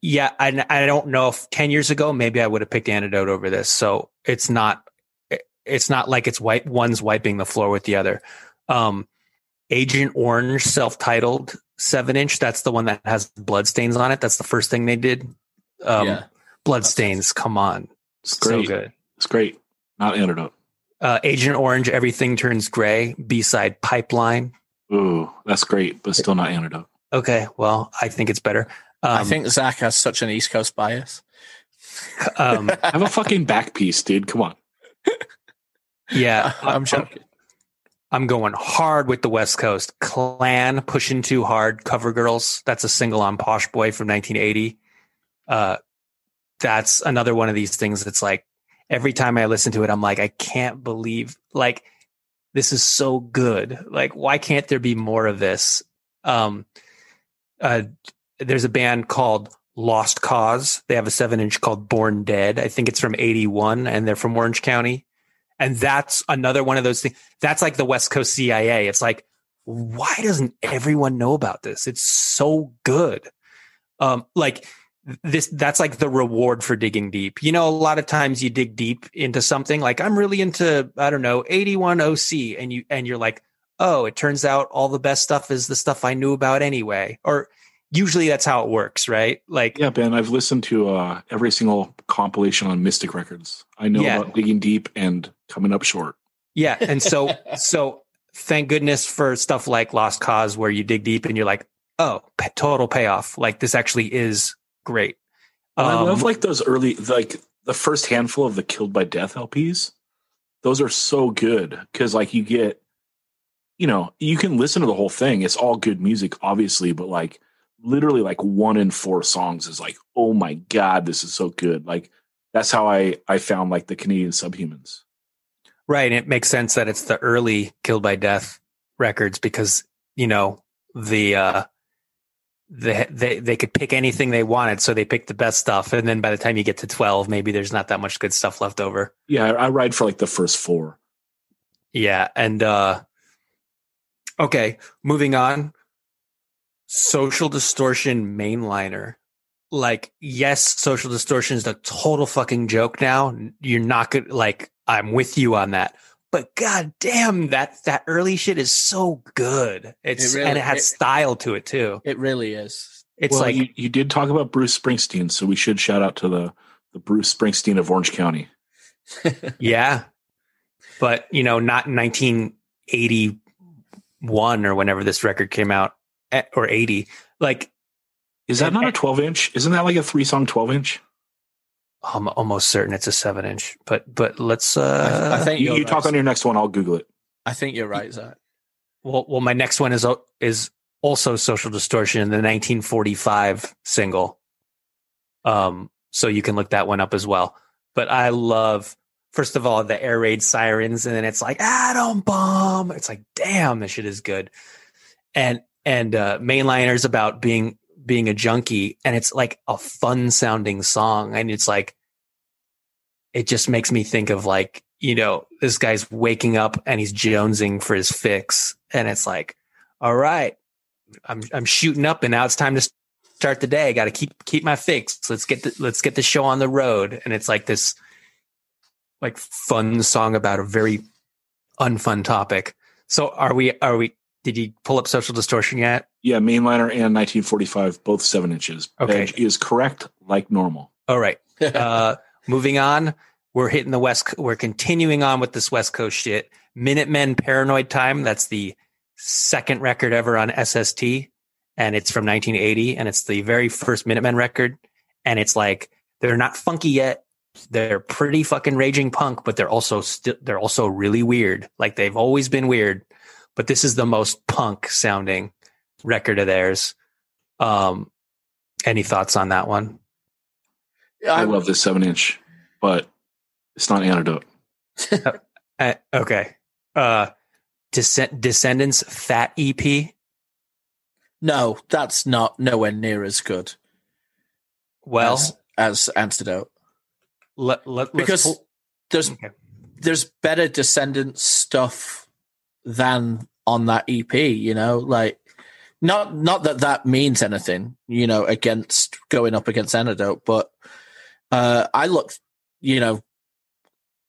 Yeah, I I don't know if 10 years ago maybe I would have picked Antidote over this. So it's not it's not like it's white one's wiping the floor with the other. Um Agent Orange self-titled 7 inch, that's the one that has bloodstains on it. That's the first thing they did. Um Yeah. bloodstains, come on. It's So great. good. It's great. Not Antidote. Uh Agent Orange Everything Turns Gray, B-side Pipeline. Ooh, that's great, but still not Antidote. Okay, well, I think it's better. Um, I think Zach has such an East Coast bias. um Have a fucking back piece, dude. Come on. yeah, I'm joking. I'm going hard with the West Coast. Clan pushing too hard. Cover Girls. That's a single on Posh Boy from 1980. Uh, that's another one of these things. that's like every time I listen to it, I'm like, I can't believe like this is so good. Like, why can't there be more of this? Um, uh, there's a band called Lost Cause. They have a seven inch called Born Dead. I think it's from 81 and they're from Orange County. And that's another one of those things. That's like the West Coast CIA. It's like, why doesn't everyone know about this? It's so good. Um, like this, that's like the reward for digging deep. You know, a lot of times you dig deep into something like I'm really into, I don't know, 81 OC and you, and you're like, oh, it turns out all the best stuff is the stuff I knew about anyway. Or usually that's how it works, right? Like, Yeah, Ben, I've listened to uh, every single compilation on Mystic Records. I know Yeah. about digging deep and coming up short. Yeah, and so so thank goodness for stuff like Lost Cause where you dig deep and you're like, oh, p- total payoff. Like this actually is great. And I Um, love like those early, like the first handful of the Killed by Death LPs. Those are so good because like you get, you know, you can listen to the whole thing. It's all good music, obviously, but like literally like one in four songs is like, oh my god, this is so good. Like that's how I I found like the Canadian Subhumans. right, and it makes sense that it's the early Killed by Death records because you know the uh they they they could pick anything they wanted, so they picked the best stuff, and then by the time you get to twelve, maybe there's not that much good stuff left over. Yeah, I, I ride for like the first four. Yeah, and uh okay, moving on. Social distortion mainliner. Like, yes, social distortion is a total fucking joke now. You're not good like I'm with you on that. But god damn, that that early shit is so good. It's It really- and it has it- style to it too. It really is. It's well, like you, you did talk about Bruce Springsteen, so we should shout out to the the Bruce Springsteen of Orange County. Yeah. But, you know, not 1981 or whenever this record came out or 80. Like, Is that not a 12 inch? Isn't that like a three song 12 inch? I'm almost certain it's a seven inch, but, but let's, I, uh, I think You, you're you talk right. on your next one, I'll Google it. I think you're right, Zach. well, well, my next one is, is also social distortion, the 1945 single. Um, so you can look that one up as well. But I love, first of all, the air raid sirens, and then it's like atom bomb. It's like, damn, this shit is good. And and uh, mainliners about being being a junkie, and it's like a fun sounding song, and it's like, it just makes me think of like, you know, this guy's waking up and he's jonesing for his fix, and it's like, all right, I'm I'm shooting up, and now it's time to start the day. Got to keep keep my fix. Let's get the, let's get the show on the road. And it's like this like fun song about a very unfun topic. So are we are we did you pull up social distortion yet? Yeah, mainliner and 1945, both seven inches. Okay. Edge is correct, like normal. All right. Uh moving on. We're hitting the west we're continuing on with this West Coast shit. Minutemen Paranoid Time, that's the second record ever on SST and it's from 1980 and it's the very first Minutemen record and it's like they're not funky yet. They're pretty fucking raging punk, but they're also still they're also really weird. Like they've always been weird, but this is the most punk sounding record of theirs. Um, any thoughts on that one? I I, love this seven inch, but it's not antidote. Uh, okay. Uh, Descend- Descendents Fat EP. no, that's not nowhere near as good Well, as, as Antidote let, let, because pull- there's Okay. there's better Descendents stuff than on that EP. You know, like not not that that means anything. You know, against going up against Antidote, but uh, I looked. You know,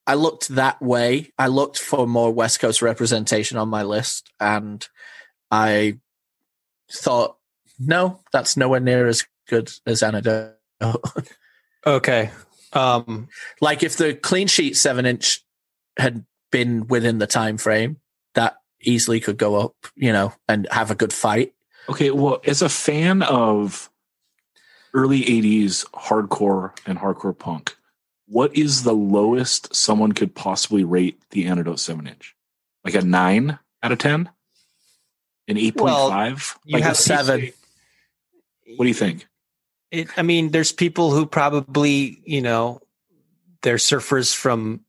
I looked that way. I looked for more West Coast representation on my list, and I thought, no, that's nowhere near as good as Antidote. okay. Um, like if the clean sheet seven inch had been within the time frame, that easily could go up, you know, and have a good fight. Okay, well, as a fan of early 80s hardcore and hardcore punk, what is the lowest someone could possibly rate the Antidote 7 inch? Like a 9 out of 10? An 8.5? Well, you like have a seven. What do you think? It, I mean, there's people who probably, you know, they're surfers from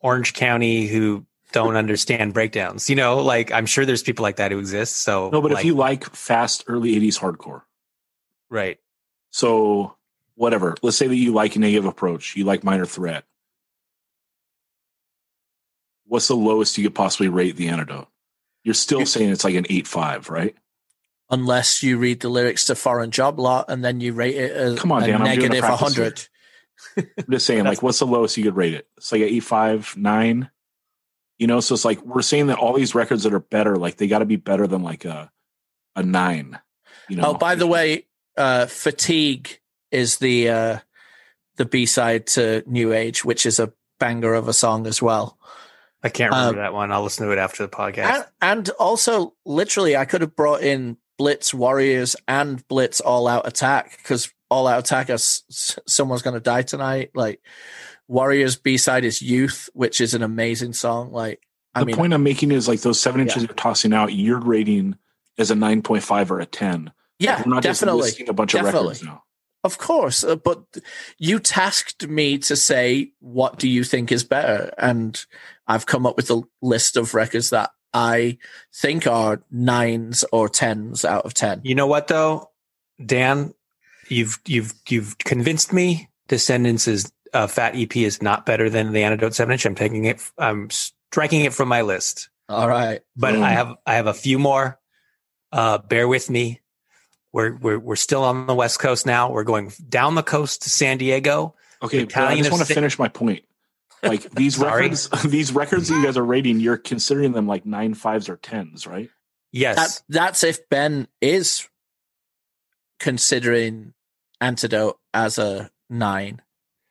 Orange County who don't understand breakdowns. You know, like I'm sure there's people like that who exist. So No, but like, if you like fast early 80s hardcore, right, so whatever, let's say that you like a Negative Approach, you like Minor Threat. What's the lowest you could possibly rate the Antidote? You're still saying it's like an eight five, right? Unless you read the lyrics to Foreign Job Lot and then you rate it as Come on, Dan, I'm doing a negative practice 100. I'm just saying, like, what's the lowest you could rate it? It's like an eight five nine. You know, so it's like we're saying that all these records that are better, like they got to be better than like a a nine. You know. Oh, by the way, uh, Fatigue is the uh, the B side to New Age, which is a banger of a song as well. I can't remember Um, that one. I'll listen to it after the podcast. And, and also, literally, I could have brought in Blitz Warriors and Blitz All Out Attack because All Out Attack is someone's going to die tonight. Like Warriors B side is Youth, which is an amazing song. Like I the mean, point I'm making is like those seven inches Yeah. you're tossing out, you're rating as a nine point five or a ten. yeah, we're not just definitely, listing a bunch definitely. of records now. of course. Uh, but you tasked me to say what do you think is better, and I've come up with a list of records that I think are nines or tens out of ten. You know what though, Dan, you've you've you've convinced me. Descendents is uh, Fat EP is not better than the Antidote Seven Inch. I'm taking it. I'm striking it from my list. All right. But Boom. I have I have a few more. Uh, bear with me. We're we're we're still on the West Coast now. We're going down the coast to San Diego. Okay, but I just want to Sa- finish my point. Like these records, these records that you guys are rating, you're considering them like nine fives or tens, right? Yes, That, that's if Ben is considering Antidote as a nine.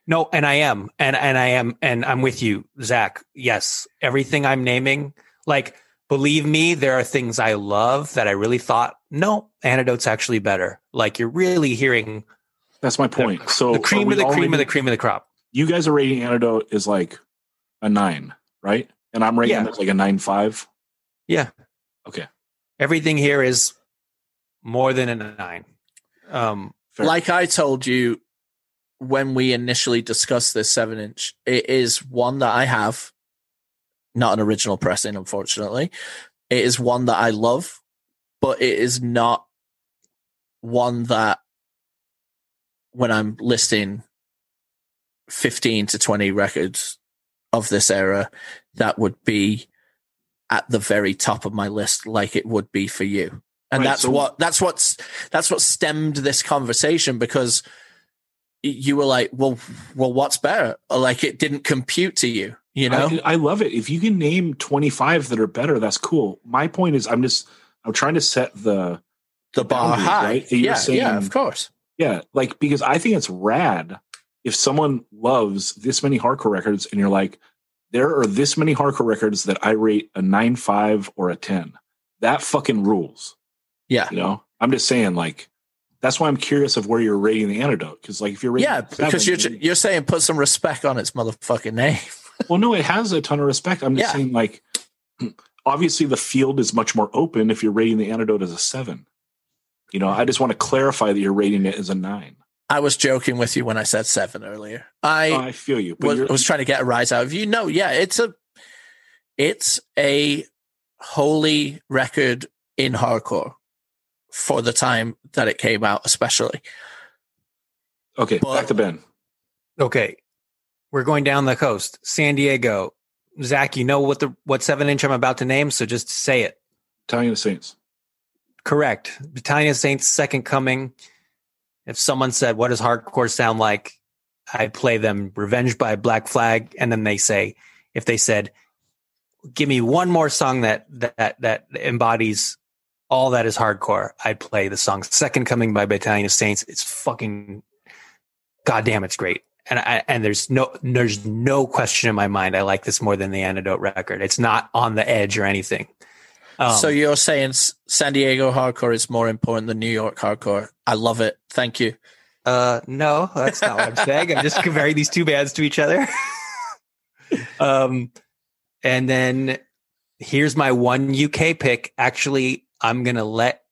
No, and I am, and and I am, and I'm with you, Zach. Yes, everything I'm naming, like, believe me, there are things I love that I really thought, no, antidote's actually better. Like, you're really hearing That's my point. so the cream of the all cream of the cream of the crop. You guys are rating antidote is like a nine, right? And I'm rating Yeah. it like a nine five. Yeah, Okay, everything here is more than a nine. Um, fair. Like I told you when we initially discussed this seven inch, it is one that I have, not an original pressing, unfortunately. It is one that I love, but it is not one that when I'm listing 15 to 20 records of this era, that would be at the very top of my list, like it would be for you. And Right, that's so- what that's what's that's what stemmed this conversation because you were like, well, well, what's better? Or like it didn't compute to you, you know? I, I love it. If you can name 25 that are better, that's cool. My point is, I'm just, I'm trying to set the, the bar high. right? Yeah, yeah, of course. yeah, like, because I think it's rad if someone loves this many hardcore records and you're like, there are this many hardcore records that I rate a nine, five, or a 10. That fucking rules. Yeah. You know, I'm just saying, like, That's why I'm curious of where you're rating the antidote. Because like if you're rating Yeah, because you're you're saying put some respect on its motherfucking name. well, no, it has a ton of respect. I'm just Yeah. saying like obviously the field is much more open if you're rating the antidote as a seven. You know, I just want to clarify that you're rating it as a nine. I was joking with you when I said seven earlier. I Oh, I feel you, but was, was trying to get a rise out of you. No, yeah, it's a it's a holy record in hardcore for the time that it came out, especially. okay. but- back to Ben. Okay. We're going down the coast. San Diego. Zach, you know what the what seven inch I'm about to name, so just say it. Italian Saints. Correct. Battalion of Saints Second Coming. If someone said, What does hardcore sound like? I'd play them Revenge by Black Flag. And then they say, if they said, Give me one more song that that that embodies all that is hardcore, I'd play the song Second Coming by Battalion of Saints. It's fucking goddamn, it's great. And I and there's no there's no question in my mind. I like this more than the antidote record. It's not on the edge or anything. Um, so you're saying San Diego hardcore is more important than New York hardcore? I love it. Thank you. Uh, no, that's not what I'm saying. I'm just comparing these two bands to each other. um, and then here's my one UK pick. Actually, I'm gonna let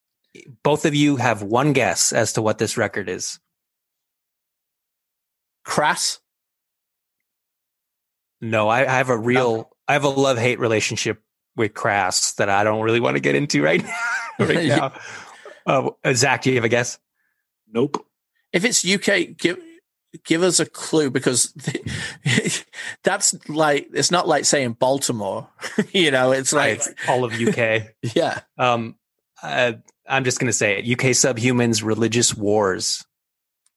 both of you have one guess as to what this record is. Crass. No, I, I have a real, I have a love hate relationship with Crass that I don't really want to get into right now. right now. Uh, Zach, do you have a guess? Nope. If it's UK, give give us a clue because that's like it's not like saying Baltimore. you know, it's like It's all of UK. yeah. Um, uh, I'm just gonna say it. UK Subhumans, Religious Wars.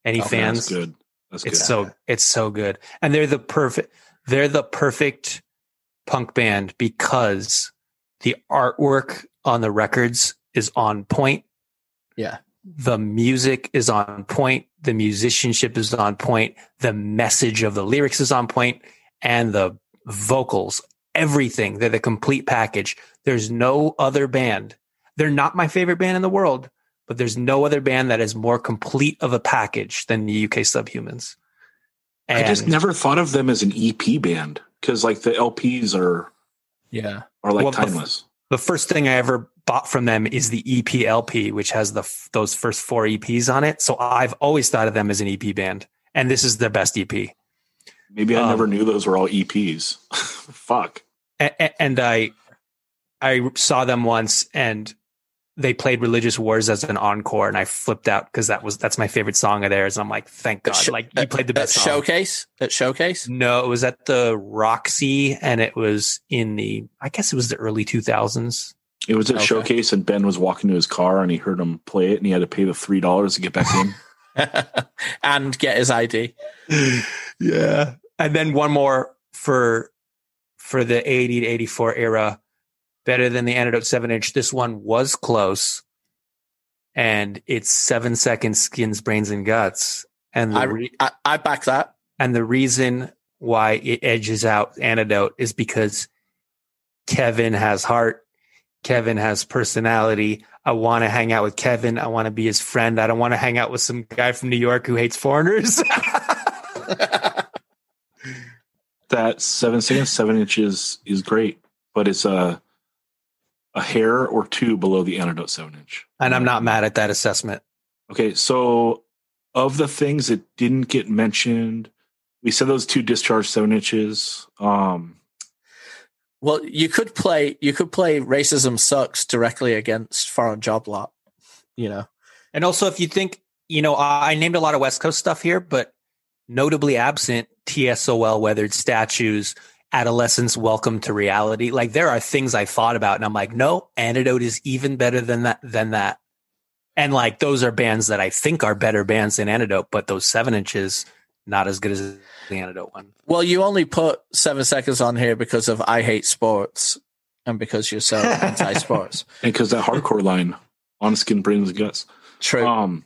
Any Oh, fans? That's good. That's good. It's so it's so good, and they're the perfect they're the perfect punk band because the artwork on the records is on point. Yeah. The music is on point. The musicianship is on point. The message of the lyrics is on point, and the vocals, everything. They're the complete package. There's no other band. They're not my favorite band in the world, but there's no other band that is more complete of a package than the UK Subhumans. I just never thought of them as an EP band because like the LPs are Yeah. are like Well, timeless. The first thing I ever bought from them is the EPLP, which has the f- those first four EPs on it. So I've always thought of them as an EP band, and this is their best EP. Maybe I um, never knew those were all EPs. Fuck. A- a- and I I saw them once, and they played "Religious Wars" as an encore, and I flipped out because that was that's my favorite song of theirs. And I'm like, thank God, At Sho- like you played the best song. showcase at showcase. No, it was at the Roxy, and it was in the I guess it was the early 2000s. It was at Okay. Showcase and Ben was walking to his car and he heard him play it and he had to pay the three dollars to get back in. and get his ID. yeah. And then one more for for the 80 to 84 era. Better than the antidote seven inch. This one was close. And it's seven seconds skins, brains, and guts. And the I, re- I I back that. and the reason why it edges out antidote is because Kevin has heart. Kevin has personality. I want to hang out with Kevin. I want to be his friend. I don't want to hang out with some guy from New York who hates foreigners. that seven seconds, seven inches is great, but it's a a hair or two below the antidote seven inch. and I'm not mad at that assessment. Okay, so of the things that didn't get mentioned, we said those two discharge seven inches. Um, Well, you could play you could play racism sucks directly against foreign job lot. You know. And also, if you think, you know, I I named a lot of West Coast stuff here, but notably absent TSOL weathered statues, Adolescents welcome to reality. Like there are things I thought about, and I'm like, no, antidote is even better than that. Than that. And like those are bands that I think are better bands than antidote, but those seven inches not as good as the antidote one. Well, you only put seven seconds on here because of I hate sports and because you're so anti sports. and because that hardcore line, on skin brings guts. True. Um,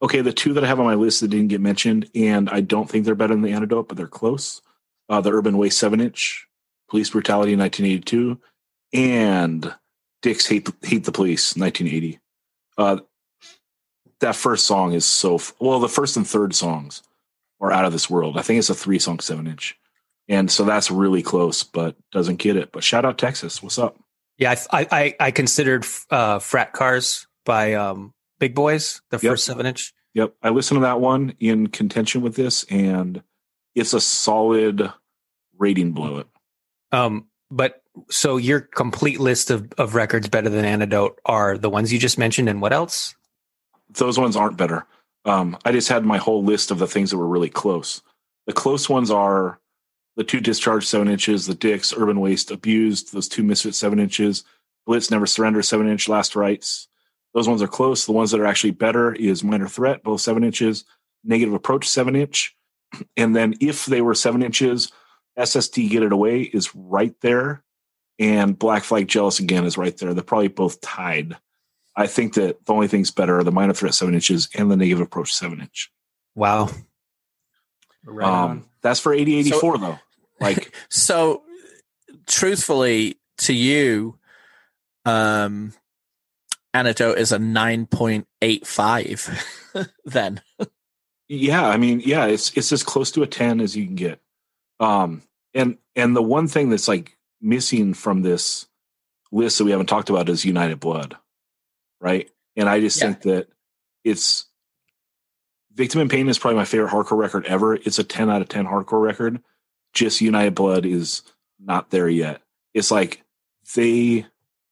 okay, the two that I have on my list that didn't get mentioned, and I don't think they're better than the antidote, but they're close. Uh, the Urban Waste seven inch, Police Brutality 1982, and Dicks Hate Hate the Police 1980. Uh, that first song is so f- well. The first and third songs are out of this world. I think it's a three song seven inch, and so that's really close, but doesn't get it. But shout out Texas, what's up? Yeah, I I, I considered uh, Frat Cars by um, Big Boys, the Yep. first seven inch. Yep, I listened to that one in contention with this, and it's a solid rating below it. Um, but so your complete list of, of records better than Antidote are the ones you just mentioned, and what else? Those ones aren't better. Um, I just had my whole list of the things that were really close. The close ones are the two discharge seven inches, the Dicks, Urban Waste, Abused, those two Misfit seven inches, Blitz Never Surrender seven inch, Last Rights. Those ones are close. The ones that are actually better is Minor Threat, both seven inches, Negative Approach seven inch, and then if they were seven inches, SSD Get It Away is right there, and Black Flag Jealous again is right there. They're probably both tied. I think that the only things better are the Minor Threat seven inches and the Negative Approach seven inch. Wow. Right. Um, that's for eighty eighty four though. Like So, truthfully, to you, um, antidote is a nine point eight five. then, yeah, I mean, yeah, it's it's as close to a ten as you can get. Um, and and the one thing that's like missing from this list that we haven't talked about is United Blood, right? And I just Yeah. think that it's Victim in Pain is probably my favorite hardcore record ever. It's a ten out of ten hardcore record. Just United Blood is not there yet. It's like they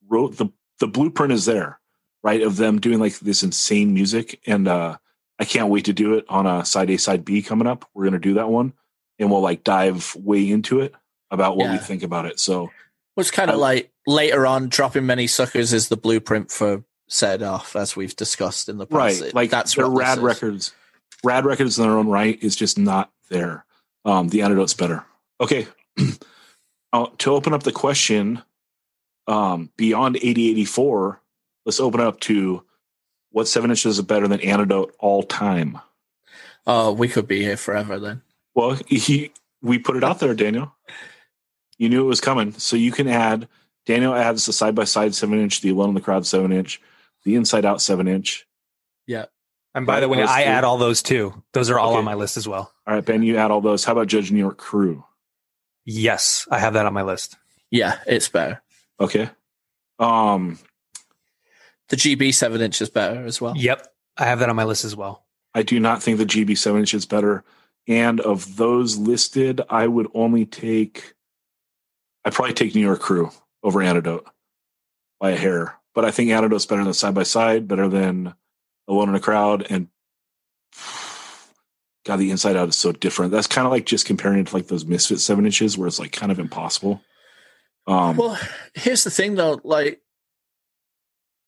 wrote the the blueprint is there, right? Of them doing like this insane music, and uh I can't wait to do it on a side A side B coming up. We're gonna do that one, and we'll like dive way into it about what we think about it. So it's kind of like later on, dropping many suckers is the blueprint for set off, as we've discussed in the past. right, It- like that's what rad records. Rad records in their own right is just not there. Um, the antidote's better. Okay, uh, to open up the question, um, beyond eighty eighty four, let's open it up to what seven inches is better than antidote all time. Oh, we could be here forever then. Well, he we put it out there, Daniel. You knew it was coming, so you can add. Daniel adds the side by side seven inch, the alone in the crowd seven inch, the inside out seven inch. Yeah. And by the way, I two. add all those too. Those are all Okay. on my list as well. All right, Ben, you add all those. How about Judge New York Crew? Yes, I have that on my list. Yeah, it's better. Okay. Um, The GB seven inch is better as well. Yep, I have that on my list as well. I do not think the GB seven inch is better. And of those listed, I would only take. I'd probably take New York Crew over Antidote by a hair, but I think Antidote's better than side by side, better than Alone in a Crowd, and God, the Inside Out is so different. That's kind of like just comparing it to like those Misfit seven inches, where it's like kind of impossible. Um, Well, here's the thing though, like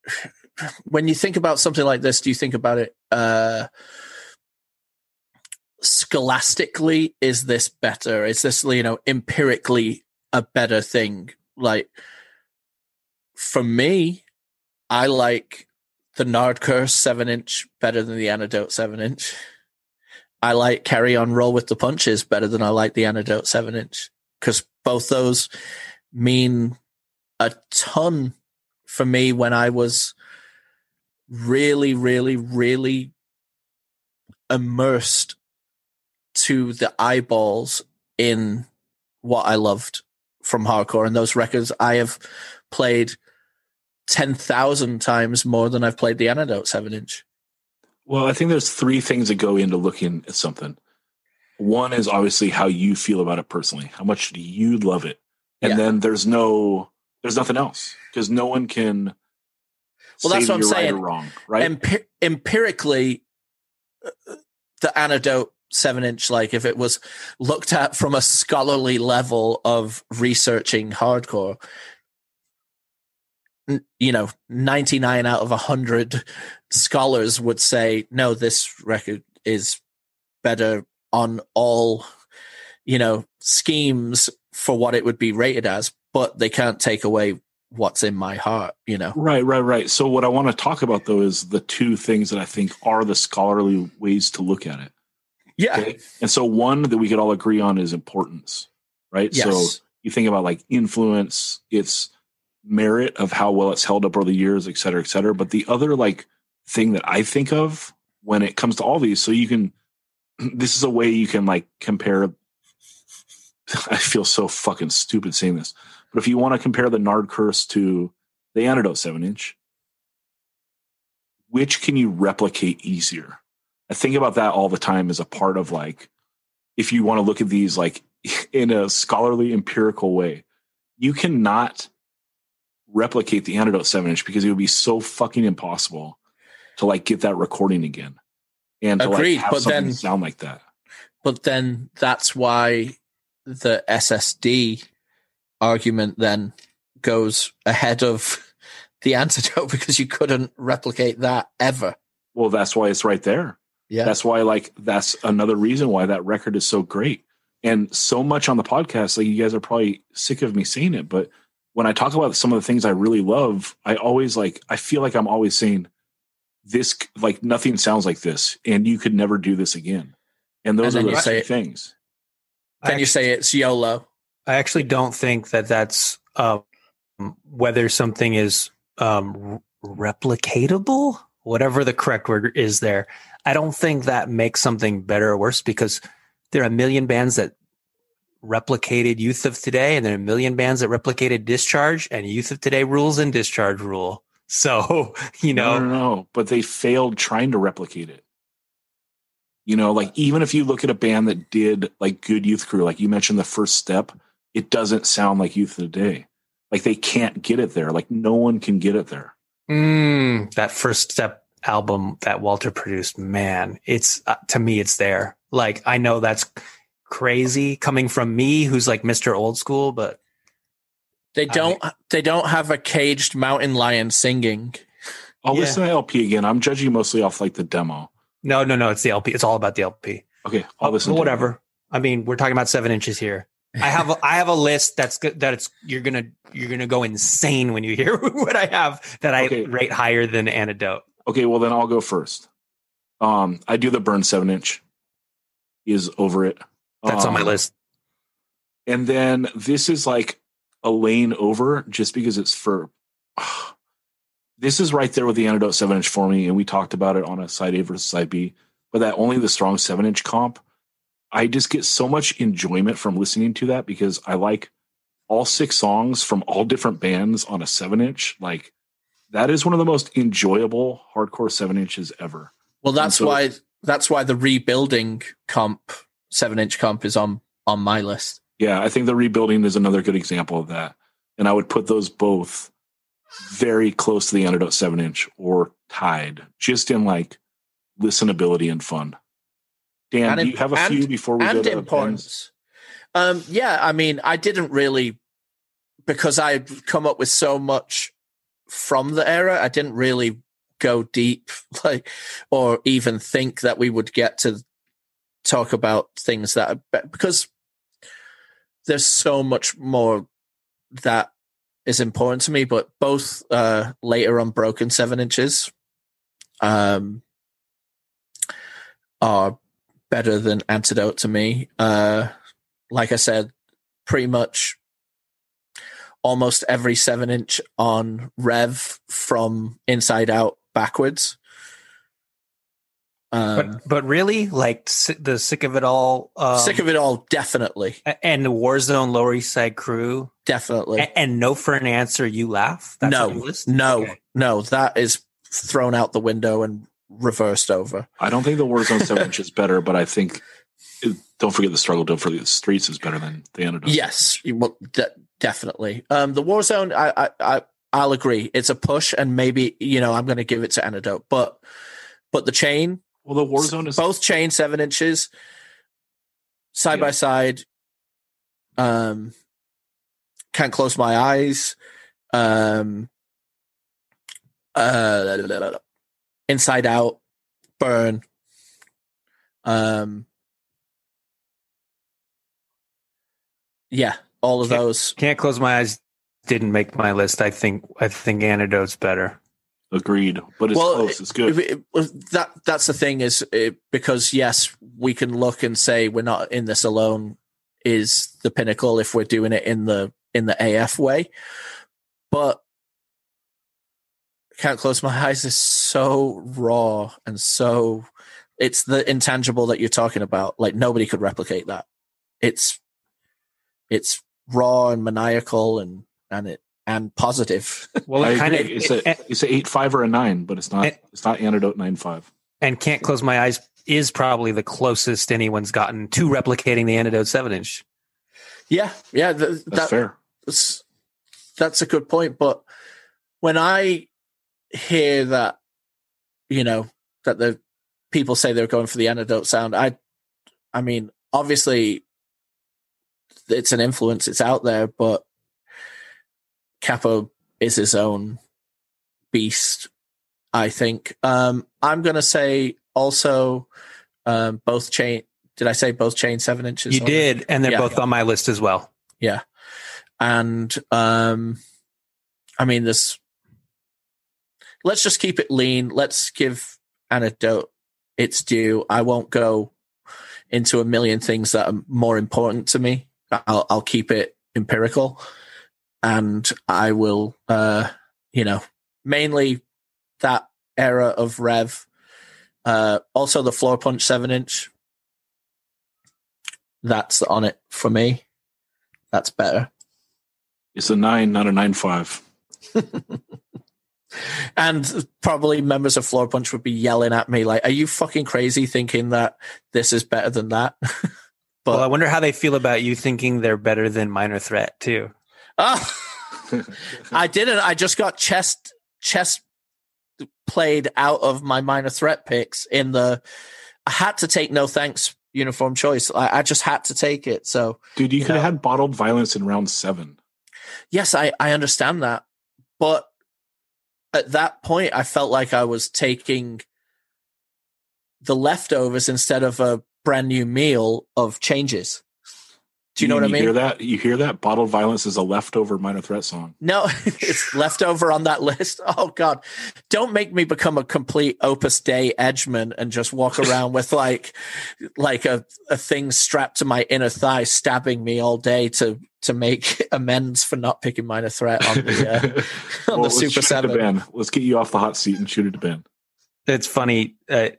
when you think about something like this, do you think about it uh scholastically is this better? Is this you know empirically a better thing? Like for me, I like the Nard Curse seven inch better than the Antidote seven inch. I like Carry On Roll with the Punches better than I like the Antidote seven inch because both those mean a ton for me when I was really, really, really immersed to the eyeballs in what I loved from hardcore. And those records I have played 10,000 times more than I've played the Antidote 7 inch. Well, I think there's three things that go into looking at something. One is obviously how you feel about it personally. How much do you love it? And Yeah. then there's no, there's nothing else because no one can. Well, that's what I'm right saying. or wrong, right? Empi- empirically, uh, the Antidote 7 inch, like if it was looked at from a scholarly level of researching hardcore, you know, 99 out of 100 scholars would say, no, this record is better on all, you know, schemes for what it would be rated as, but they can't take away what's in my heart, you know? Right, right, right. So what I want to talk about though is the two things that I think are the scholarly ways to look at it. Yeah. Okay. And so one that we could all agree on is importance, right? Yes. So you think about like influence, its merit of how well it's held up over the years, et cetera, et cetera. But the other like thing that I think of when it comes to all these. So you can, this is a way you can like compare. I feel so fucking stupid saying this, but if you want to compare the Nard Curse to the Antidote 7 inch, which can you replicate easier? I think about that all the time as a part of like, if you want to look at these like in a scholarly empirical way, you cannot replicate the Antidote 7 inch because it would be so fucking impossible to like get that recording again and to Agreed, like have but something then- sound like that. But then that's why the SSD argument then goes ahead of the antidote because you couldn't replicate that ever. Well, that's why it's right there. Yeah. That's why, like, that's another reason why that record is so great. And so much on the podcast, like, you guys are probably sick of me saying it, but when I talk about some of the things I really love, I always like, I feel like I'm always saying, this, like, nothing sounds like this, and you could never do this again. And those And are the you say it- things. Can you say it's YOLO? I actually don't think that that's um, whether something is um, replicatable, whatever the correct word is there. I don't think that makes something better or worse because there are a million bands that replicated Youth of Today, and there are a million bands that replicated Discharge, and Youth of Today rules and Discharge rule. So you know, no, no, no. but they failed trying to replicate it. You know, like even if you look at a band that did like good youth crew, like you mentioned the first step, it doesn't sound like youth of Today. Like they can't get it there. Like no one can get it there. Mm, that first step album that Walter produced, man, it's uh, to me, it's there. Like I know that's crazy coming from me, who's like Mr. Old School, but They don't. they don't have a caged mountain lion singing. I'll Yeah. listen to LP again. I'm judging mostly off like the demo. no, no, no, it's the LP. It's all about the LP. Okay, I'll listen. But to whatever. I mean, we're talking about seven inches here. I have a, I have a list that's good. That it's you're gonna you're gonna go insane when you hear what I have that I Okay. rate higher than Antidote. Okay, well then I'll go first. Um, I do the burn seven inch. Is over it. That's on my Um, list. And then this is like a lane over just because it's for. this is right there with the antidote seven inch for me, and we talked about it on a side A versus side B. But that only the strong seven inch comp, I just get so much enjoyment from listening to that because I like all six songs from all different bands on a seven inch. Like that is one of the most enjoyable hardcore seven inches ever. Well, that's so- why. That's why the rebuilding comp, seven inch comp, is on on my list. Yeah, I think the rebuilding is another good example of that. And I would put those both very close to the antidote seven inch or tied, just in like listenability and fun. Dan, And do you have a and- few before we go to importance. Um, yeah, I mean, I didn't really because I had come up with so much from the era. I didn't really go deep, like, or even think that we would get to talk about things that because there's so much more that is important to me. But both uh, later on, broken seven inches, um, are better than antidote to me. Uh, like I said, pretty much almost every seven inch on Rev from inside out backwards. Um, But but really, like the sick of it all, um, sick of it all, definitely, and the Warzone Lower East Side Crew, definitely. a- and no for an answer, you laugh. That's no, on your list? no, Okay. no, that is thrown out the window and reversed over. I don't think the Warzone seven inch is better, but I think don't forget the struggle. Don't forget the streets is better than the antidote. Yes, well, de- definitely. Um, the Warzone, I, I, I, I'll agree. It's a push, and maybe you know I'm going to give it to Antidote, but but the chain, Well, the Warzone is both chain seven inches, side Yeah. by side. Um, can't close my eyes. Um, uh, inside out, burn. Um, yeah, all of Can't- those. Can't close my eyes. Didn't make my list. I think I think Antidote's better. agreed, but it's Well, close. It's good. It- it- that that's the thing is it, because yes, we can look and say we're not in this alone is the pinnacle if we're doing it in the in the AF way, but can't close my eyes is so raw and so it's the intangible that you're talking about. Like nobody could replicate that. It's it's raw and maniacal and and it and positive. Well, I it kind of agree. it's a it's a eight five or a nine, but it's not And- it's not antidote nine five. and can't close my eyes is probably the closest anyone's gotten to replicating the antidote seven inch. yeah, yeah, th- That's that, fair. that's that's a good point. But when I hear that, you know, that the people say they're going for the antidote sound, I, I mean, obviously, it's an influence. It's out there, but Capo is his own beast. I think. Um, I'm gonna say also um, both chain. Did I say both chain seven inches? You did, and they're Yeah. both on my list as well. Yeah. And um I mean this let's just keep it lean. Let's give anecdote its due. I won't go into a million things that are more important to me. I'll I'll keep it empirical and I will uh you know mainly that era of Rev. Uh also the floor punch seven inch. That's on it for me. That's better. It's a nine, not a nine five. And probably members of Floor Punch would be yelling at me like, "Are you fucking crazy thinking that this is better than that?" but well, I wonder how they feel about you thinking they're better than Minor Threat too. Ah! I didn't. I just got chest chest played out of my minor threat picks in the. I had to take no thanks uniform choice. I, I just had to take it. So Dude, you, You could have had bottled violence in round seven. yes, I I understand that, but at that point, I felt like I was taking the leftovers instead of a brand new meal of changes. Do you know what I mean? Hear that? You hear that? Bottled violence is a leftover minor threat song. No, it's leftover on that list. Oh God, don't make me become a complete Opus Dei edgeman and just walk around with like, like a, a thing strapped to my inner thigh, stabbing me all day to to make amends for not picking minor threat on the uh, on Well, the Super shoot Seven. Ben. Let's get you off the hot seat and shoot it to Ben. It's funny. Uh,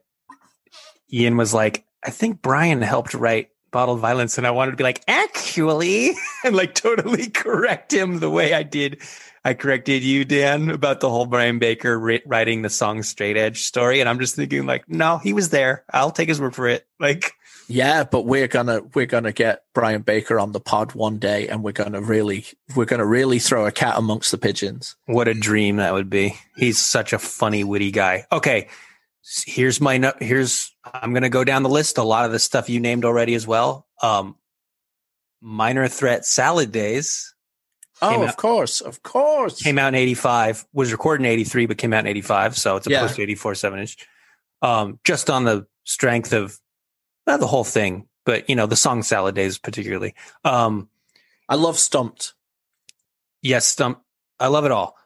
Ian was like, I think Brian helped write Bottled Violence, and I wanted to be like, actually, and like totally correct him the way I did. I corrected you, Dan, about the whole Brian Baker writing the song Straight Edge story. And I'm just thinking, like, no, he was there. I'll take his word for it. Like, Yeah, but we're gonna we're gonna get Brian Baker on the pod one day, and we're gonna really we're gonna really throw a cat amongst the pigeons. What a dream that would be. He's such a funny, witty guy. Okay. Here's my no- here's I'm going to go down the list. A lot of the stuff you named already as well. Um Minor Threat Salad Days Oh, of out- course, of course. came out in 85, was recorded in 83 but came out in 85, so it's a Yeah. post 84 7 inch. Um just on the strength of not the whole thing, but you know, the song Salad Days particularly. Um I love Stumped. yes, stump I love it all.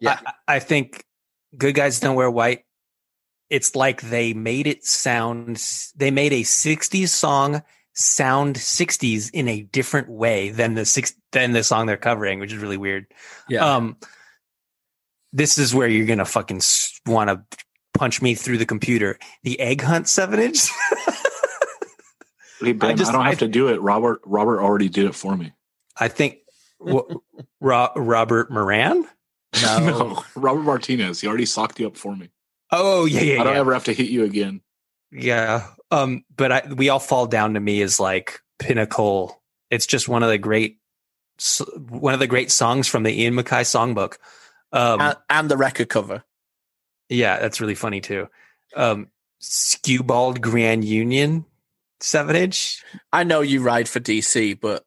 Yeah. I, I think good guys don't wear white. It's like they made it sound. They made a '60s song sound '60s in a different way than the six than the song they're covering, which is really weird. Yeah. Um, this is where you're gonna fucking want to punch me through the computer. The Egg Hunt seven inch. Hey Ben, I, just- don't have I- to do it. Robert Robert already did it for me. I think w- Ro- Robert Moran. no. No, Robert Martinez. He already socked you up for me. Oh yeah, yeah, I don't yeah. ever have to hit you again. Yeah. Um, but I, we all fall down to me as like pinnacle. It's just one of the great, one of the great songs from the Ian MacKaye songbook. Um, and, and the record cover. yeah, that's really funny too. Um, Skewbald Grand Union seven inch. I know you ride for DC, but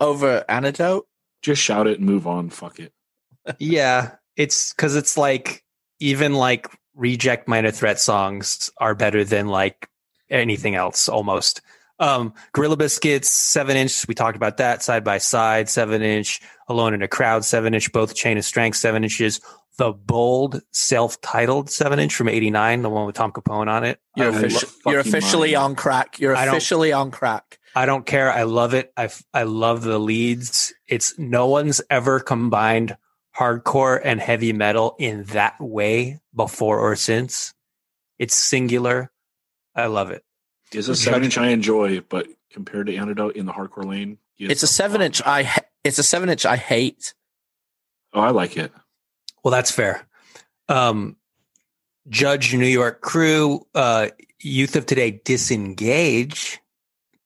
over Antidote, Just shout it and move on. Fuck it. yeah, it's because it's like even like reject minor threat songs are better than like anything else almost. Um, Gorilla Biscuits seven inch. We talked about that side by side seven inch. Alone in a Crowd seven inch. Both Chain of Strength seven inches. The bold self titled seven inch from eighty nine, the one with Tom Capone on it. you're, offici- lo- you're officially mind. on crack. You're officially on crack. I don't care. I love it. I f- I love the leads. It's no one's ever combined hardcore and heavy metal in that way before or since. It's singular. I love it. it. Is a seven inch I enjoy, but compared to Antidote in the hardcore lane, It's a seven inch. I ha- it's a seven inch. I hate. Oh, I like it. Well, that's fair. Um, Judge New York Crew, uh, Youth of Today, Disengage.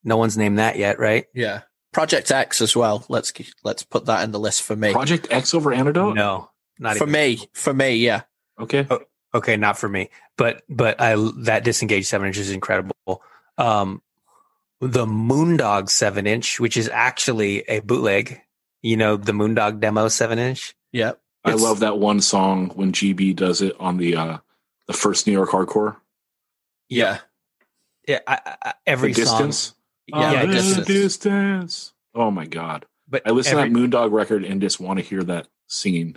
No one's named that yet, right? Yeah. Project X as well. Let's let's put that in the list for me. Project X over Antidote? No, not for even. me. For me, yeah. Okay. Okay, not for me. But but I that Disengage seven inch is incredible. Um, the Moondog seven inch, which is actually a bootleg. You know the Moondog demo seven inch. Yep. I It's- love that one song when GB does it on the uh the first New York hardcore. Yeah. Yeah, I, I, every the song. distance. Yeah, Yeah, Oh, distance. distance. Oh my god. But I listen every, to that Moondog record and just want to hear that singing.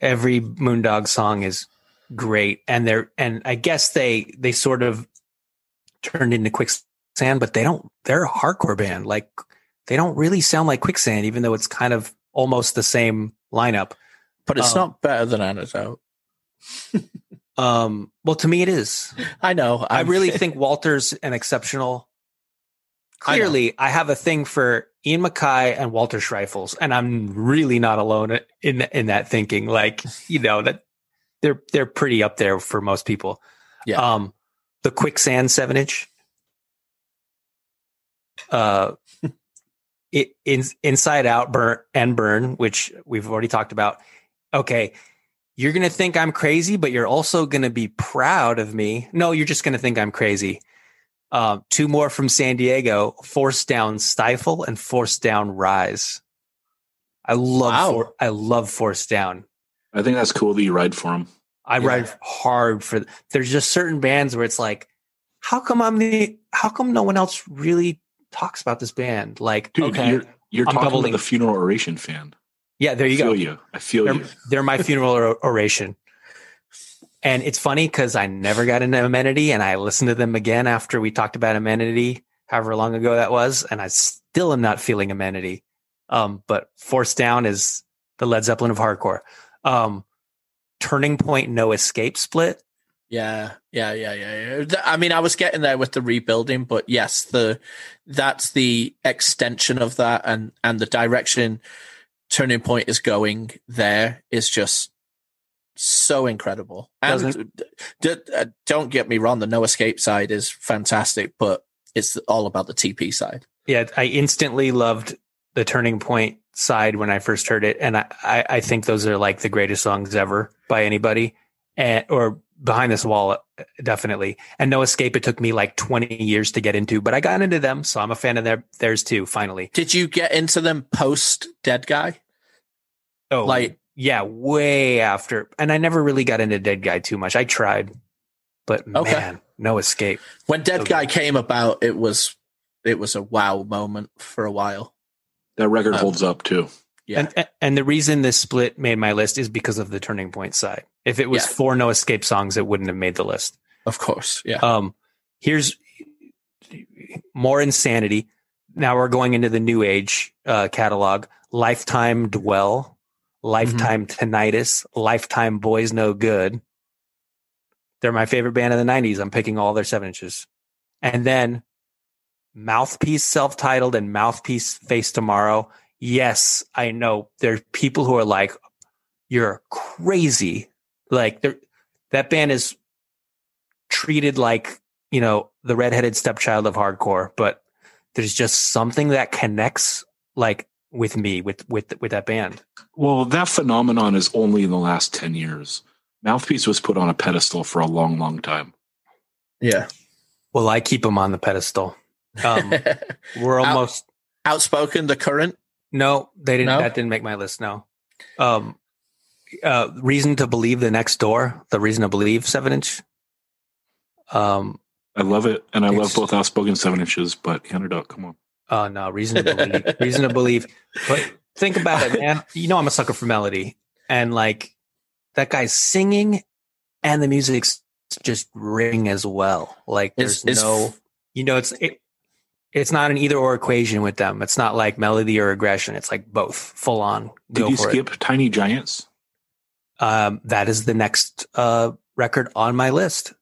every Moondog song is great, and they're and I guess they they sort of turned into Quicksand, but they don't. They're a hardcore band. Like they don't really sound like Quicksand, even though it's kind of almost the same lineup. But it's Um, not better than Antidote. Um, well, to me, it is. I know. I I'm- really think Walter's an exceptional. I. Clearly, I, have a thing for Ian MacKaye and Walter Schreifels, and I'm really not alone in in that thinking. Like, you know that they're they're pretty up there for most people. Yeah. Um, the Quicksand seven inch. Uh, it in, Inside Out burn and Burn, which we've already talked about. Okay, you're gonna think I'm crazy, but you're also gonna be proud of me. No, you're just gonna think I'm crazy. Um, two more from San Diego: Force Down, Stifle, and Force Down, Rise. I love, Wow. For, I love Force Down. I think that's cool that you ride for them. I Yeah. ride hard for. There's just certain bands where it's like, how come I'm the? How come no one else really talks about this band? Like, Dude, okay, you're you're I'm talking to the funeral oration fan. yeah, there you I feel go. you. I feel They're, you. they're my funeral or- oration. And it's funny because I never got into Amenity and I listened to them again after we talked about Amenity, however long ago that was. And I still am not feeling Amenity. Um, but Force Down is the Led Zeppelin of hardcore. Um, Turning Point No Escape split. Yeah, yeah, yeah, yeah, yeah. I mean, I was getting there with the rebuilding, but yes, the that's the extension of that, and and the direction Turning Point is going there is just so incredible. And d- d- uh, don't get me wrong, the No Escape side is fantastic, but it's all about the TP side. Yeah, I instantly loved the Turning Point side when I first heard it, and I, I, I think those are like the greatest songs ever by anybody, and or behind this wall, uh, definitely. And No Escape, it took me like twenty years to get into, but I got into them, so I'm a fan of their theirs too. Finally, Did you get into them post Dead Guy? oh, Like, yeah, way after, and I never really got into Dead Guy too much. I tried, but Okay. man, No Escape. when Dead Okay. Guy came about, it was it was a wow moment for a while. That record Um, holds up too. Yeah. And- And, and the reason this split made my list is because of the Turning Point side. If it was Yeah. four No Escape songs, it wouldn't have made the list. Of course, yeah. Um, here's more insanity. Now we're going into the new age uh, catalog. Lifetime Dwell, Lifetime mm-hmm. Tinnitus, Lifetime Boys No Good. They're my favorite band of the '90s. I'm picking all their seven inches, and then Mouthpiece, self-titled, and Mouthpiece Face Tomorrow. Yes, I know there are people who are like, "You're crazy." Like, that band is treated like you know the redheaded stepchild of hardcore but there's just something that connects like with me with with with that band Well, that phenomenon is only in the last 10 years. Mouthpiece was put on a pedestal for a long, long time. yeah. well i keep them on the pedestal um we're Out- almost Outspoken, the current. no they didn't No? that didn't make my list no um uh reason to believe the next door the reason to believe seven inch um I love it. And I love both Outspoken 7 inches, but Antidote, come on. Oh no, reason to believe. reason to believe. But think about it, man. You know I'm a sucker for melody, and like that guy's singing, and the music's just ring as well. Like there's it's- no, you know, it's it, it's not an either or equation with them. It's not like melody or aggression. It's like both, full on. Did Go you skip Tiny Giants? Um, that is the next uh record on my list.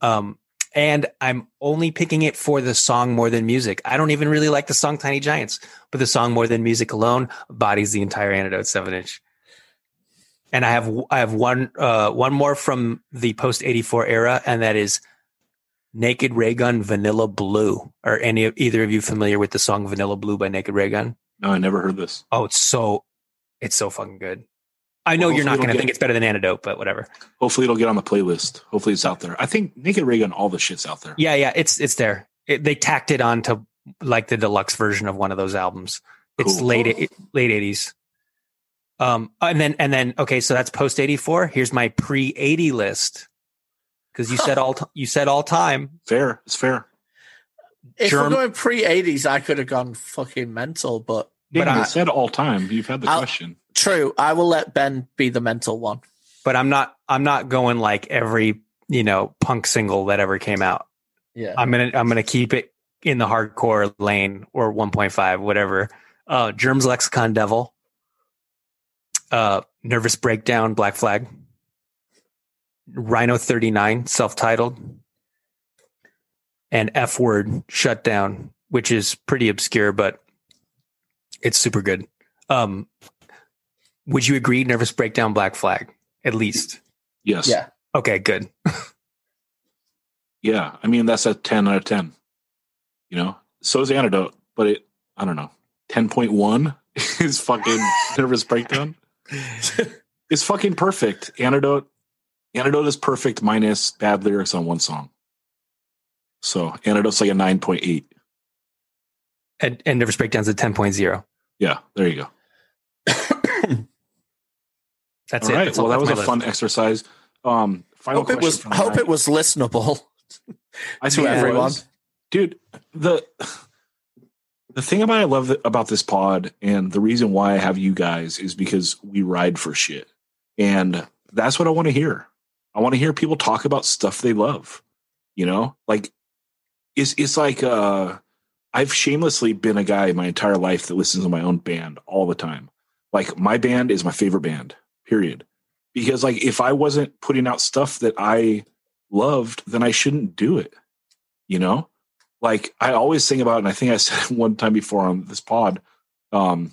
Um, And I'm only picking it for the song more than music. I don't even really like the song Tiny Giants, but the song more than music alone bodies the entire antidote seven inch. And I have I have one uh, one more from the post eighty four era, and that is Naked Raygun Vanilla Blue. Are any of either of you familiar with the song Vanilla Blue by Naked Raygun? No, I never heard this. Oh, it's so it's so fucking good. I know Well, you're not going to think it's better than Antidote, but whatever. Hopefully it'll get on the playlist. Hopefully it's out there. I think Naked Ray Gun, all the shit's out there. Yeah, yeah, it's it's there. It, they tacked it on to like the deluxe version of one of those albums. It's Cool. late late eighties. Um, and then and then okay, so that's post eighty four. Here's my pre eighty list because you said all t- you said all time. Fair. It's fair. If Germ- we're going pre 80s, I could have gone fucking mental, but Yeah, But I- said all time. You've had the I'll- question. True. I will let Ben be the mental one. But I'm not I'm not going like every you know punk single that ever came out. Yeah. I'm gonna I'm gonna keep it in the hardcore lane or 1.5 whatever. Uh, Germs Lexicon Devil. Uh, Nervous Breakdown Black Flag. Rhino 39 self-titled. And F Word Shutdown, which is pretty obscure but it's super good. Um, would you agree Nervous Breakdown Black Flag at least? Yes. Yeah. Okay, good. Yeah. I mean, that's a 10 out of 10. You know, so is Antidote, but it, I don't know, 10.1 is fucking nervous breakdown. it's fucking perfect. Antidote, Antidote is perfect minus bad lyrics on one song. So Antidote's like a 9.8. And, and Nervous Breakdown's a 10.0. Yeah. There you go. That's All it. right. That's all- well, that was a my fun list. exercise. Um, final Hope it was hope Ryan. it was listenable. I to think everyone. was. dude. The the thing about I love th- about this pod, and the reason why I have you guys is because we ride for shit, and that's what I want to hear. I want to hear people talk about stuff they love. You know, like it's it's like uh, I've shamelessly been a guy my entire life that listens to my own band all the time. Like my band is my favorite band. Period. Because like if I wasn't putting out stuff that I loved, then I shouldn't do it. You know, like I always think about, and I think I said one time before on this pod, um,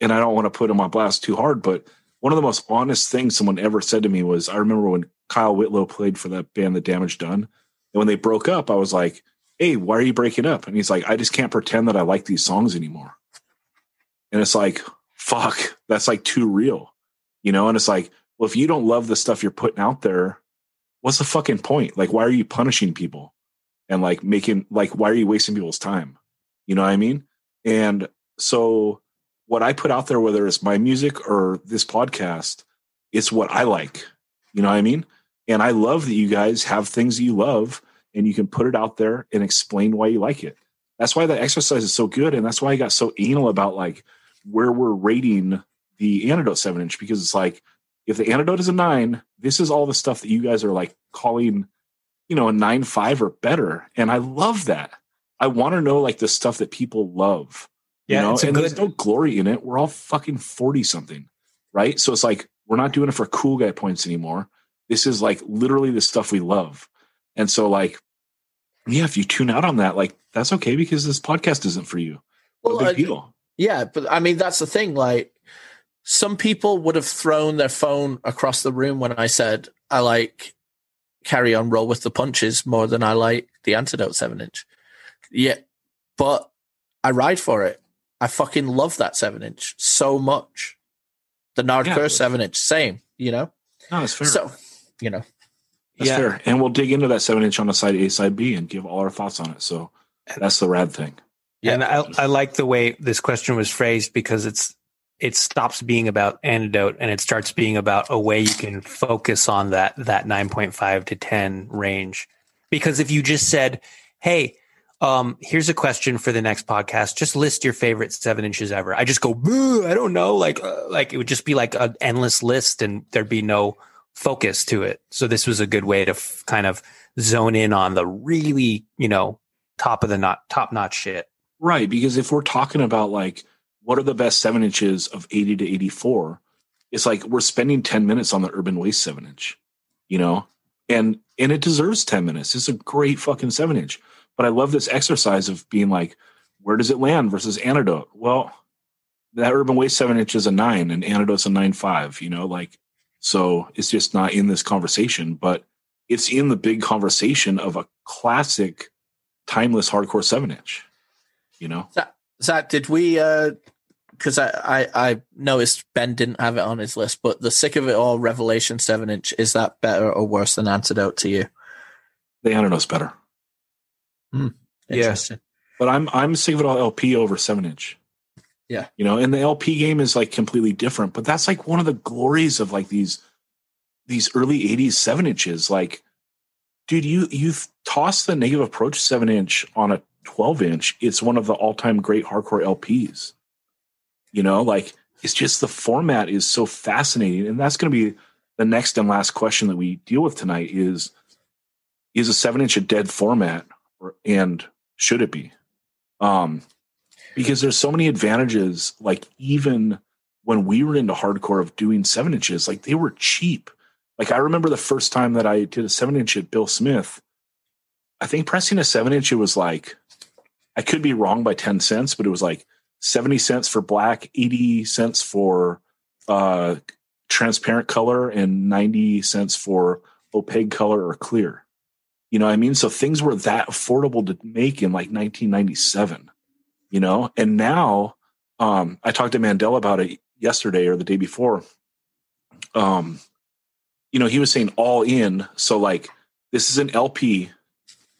and I don't want to put him on blast too hard, but one of the most honest things someone ever said to me was, I remember when Kyle Whitlow played for that band, The Damage Done, and when they broke up, I was like, "Hey, why are you breaking up?" And he's like, "I just can't pretend that I like these songs anymore." And it's like, fuck, that's like too real, you know? And it's like, well, if you don't love the stuff you're putting out there, what's the fucking point? Like, why are you punishing people and like making, like, why are you wasting people's time? You know what I mean? And so, what I put out there, whether it's my music or this podcast, it's what I like. You know what I mean? And I love that you guys have things you love and you can put it out there and explain why you like it. That's why that exercise is so good. And that's why I got so anal about like where we're rating the antidote seven inch because it's like, if the antidote is a nine, this is all the stuff that you guys are like calling, you know, a nine five or better. And I love that. I want to know like the stuff that people love. You Yeah, know, it's a and there's no glory in it. We're all fucking 40 something, right? So it's like we're not doing it for cool guy points anymore. This is like literally the stuff we love. And so like, yeah, if you tune out on that, like that's okay because this podcast isn't for you. No Well, big I- deal. Yeah, but I mean that's the thing. Like some people would have thrown their phone across the room when I said I like carry on roll with the punches more than I like the antidote seven inch. Yeah, but I ride for it. I fucking love that seven inch so much. The Nardcur Yeah. seven inch, same, you know. No, that's fair. So you know, That's Yeah. fair. And we'll dig into that seven inch on the side A, side B and give all our thoughts on it. So that's the rad thing. Yeah. And I, I like the way this question was phrased because it's it stops being about antidote and it starts being about a way you can focus on that that 9.5 to 10 range. Because if you just said, "Hey, um, here's a question for the next podcast. Just list your favorite seven inches ever." I just go, "Boo, I don't know. Like, uh, like it would just be like an endless list, and there'd be no focus to it. So this was a good way to f- kind of zone in on the really, you know, top of the not top notch shit. Right. Because if we're talking about like what are the best seven inches of 80 to 84, it's like we're spending 10 minutes on the urban waste seven inch, you know? and and it deserves 10 minutes. It's a great fucking seven inch. But I love this exercise of being like, where does it land versus antidote? Well, that urban waste seven inch is a nine and antidote's a nine five, you know, like so it's just not in this conversation, but it's in the big conversation of a classic timeless hardcore seven inch, you know? Zach, Zach did we? uh Because I, I I noticed Ben didn't have it on his list, but the sick of it all Revelation seven inch is that better or worse than Antidote to you? The antidote's better. Interesting. But I'm I'm sick of it all LP over seven inch. Yeah. You know, and the LP game is like completely different, but that's like one of the glories of like these these early 80s seven inches. Like, dude, you you've tossed the negative approach seven inch on a 12 inch. It's one of the all-time great hardcore LPs. You know, like it's just the format is so fascinating. And that's gonna be the next and last question that we deal with tonight is is a seven inch a dead format or and should it be? Um because there's so many advantages like even when we were into hardcore of doing seven inches like they were cheap like i remember the first time that i did a seven inch at bill smith i think pressing a seven inch it was like i could be wrong by 10 cents but it was like 70 cents for black 80 cents for uh transparent color and 90 cents for opaque color or clear. You know what i mean? So things were that affordable to make in like 1997 you know? And now um i talked to mandela about it yesterday or the day before. Um you know he was saying all in. So like this is an lp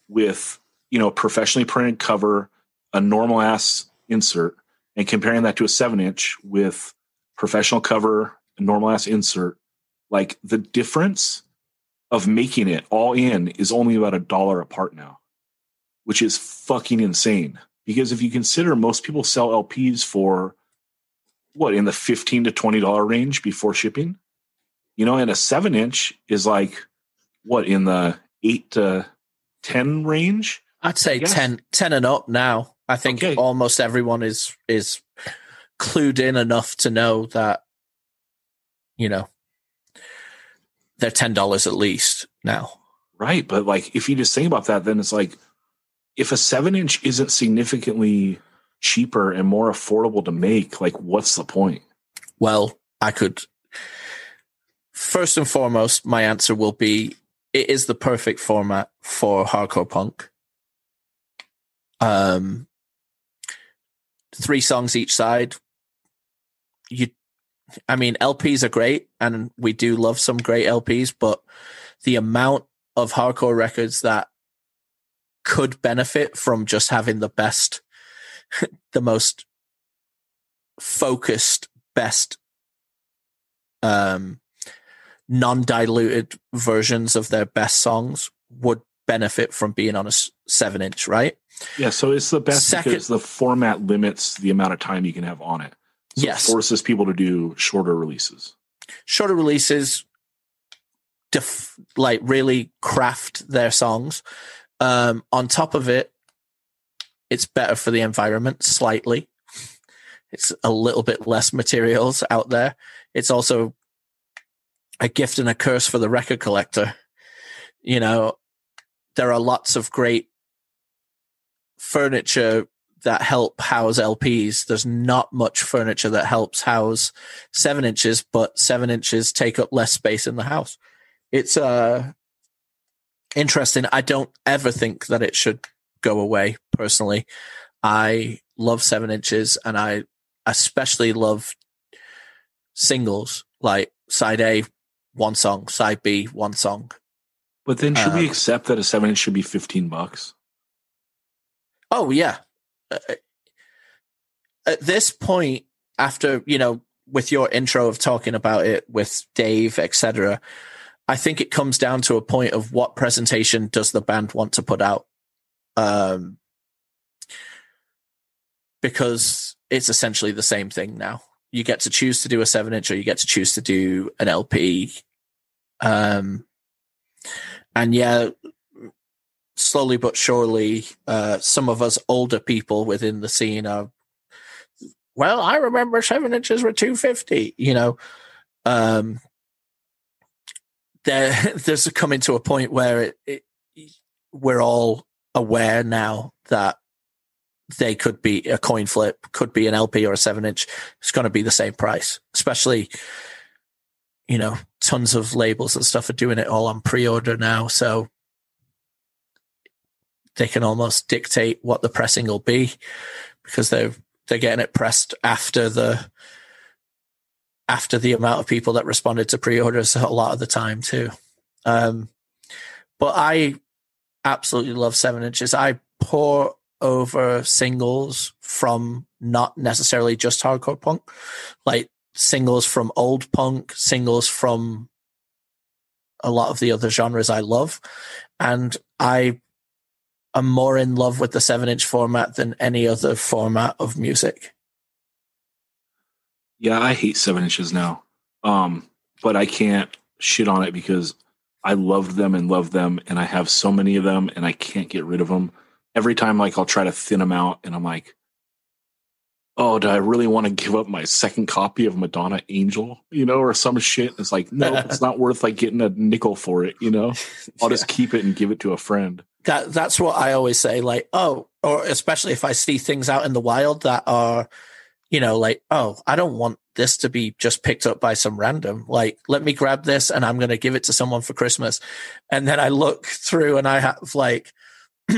with you know professionally printed cover a normal ass insert and comparing that to a seven inch with professional cover normal ass insert like the difference of making it all in is only about a dollar apart now which is fucking insane. Because if you consider most people sell LPs for what in the 15 to 20 dollar range before shipping? You know and a 7 inch is like what in the 8 to 10 range I'd say Yeah. 10, 10 and up now. I think Okay. almost everyone is is clued in enough to know that you know they're ten dollars at least now. right but like if you just think about that then it's like if a 7 inch isn't significantly cheaper and more affordable to make like what's the point Well, I could first and foremost, my answer will be it is the perfect format for hardcore punk. Um three songs each side. You I mean LPs are great and we do love some great LPs, but the amount of hardcore records that could benefit from just having the best the most focused best um non-diluted versions of their best songs would benefit from being on a seven inch right yeah so it's the best Second- because the format limits the amount of time you can have on it. So Yes. it forces people to do shorter releases. Shorter releases def- like really craft their songs. Um on top of it it's better for the environment slightly. It's a little bit less materials out there. It's also a gift and a curse for the record collector. You know there are lots of great furniture that help house lps there's not much furniture that helps house seven inches, but seven inches take up less space in the house. It's uh interesting. I don't ever think that it should go away personally. I love seven inches and I especially love singles like side A, one song, side B, one song. but then should we Um, accept that a 7 inch should be 15 bucks Oh yeah. Uh, At this point, after you know, with your intro of talking about it with Dave, etc., I think it comes down to a point of what presentation does the band want to put out, um, because it's essentially the same thing now. You get to choose to do a seven inch, or you get to choose to do an LP. Um, and yeah, slowly but surely, uh, some of us older people within the scene are, well, I remember seven inches were 250, you know, um, there there's coming to a point where it, it, we're all aware now that they could be a coin flip, could be an LP or a seven inch. It's going to be the same price, especially, you know, tons of labels and stuff are doing it all on pre order now. So they can almost dictate what the pressing will be because they're, they're getting it pressed after the, after the amount of people that responded to pre-orders a lot of the time too. Um, but I absolutely love seven inches. I pour over singles from not necessarily just hardcore punk, like singles from old punk, singles from a lot of the other genres I love. And I am more in love with the seven inch format than any other format of music. Yeah, I hate seven inches now. Um, but I can't shit on it because I loved them and love them, and I have so many of them, and I can't get rid of them. Every time, like I'll try to thin them out, and I'm like, "Oh, do I really want to give up my second copy of Madonna Angel?" You know, or some shit. It's like, no, it's not worth like getting a nickel for it. You know, I'll just keep it and give it to a friend. That that's what I always say. Like, oh, or especially if I see things out in the wild that are you know, like, oh, I don't want this to be just picked up by some random. Like, let me grab this and I'm going to give it to someone for Christmas. And then I look through and I have like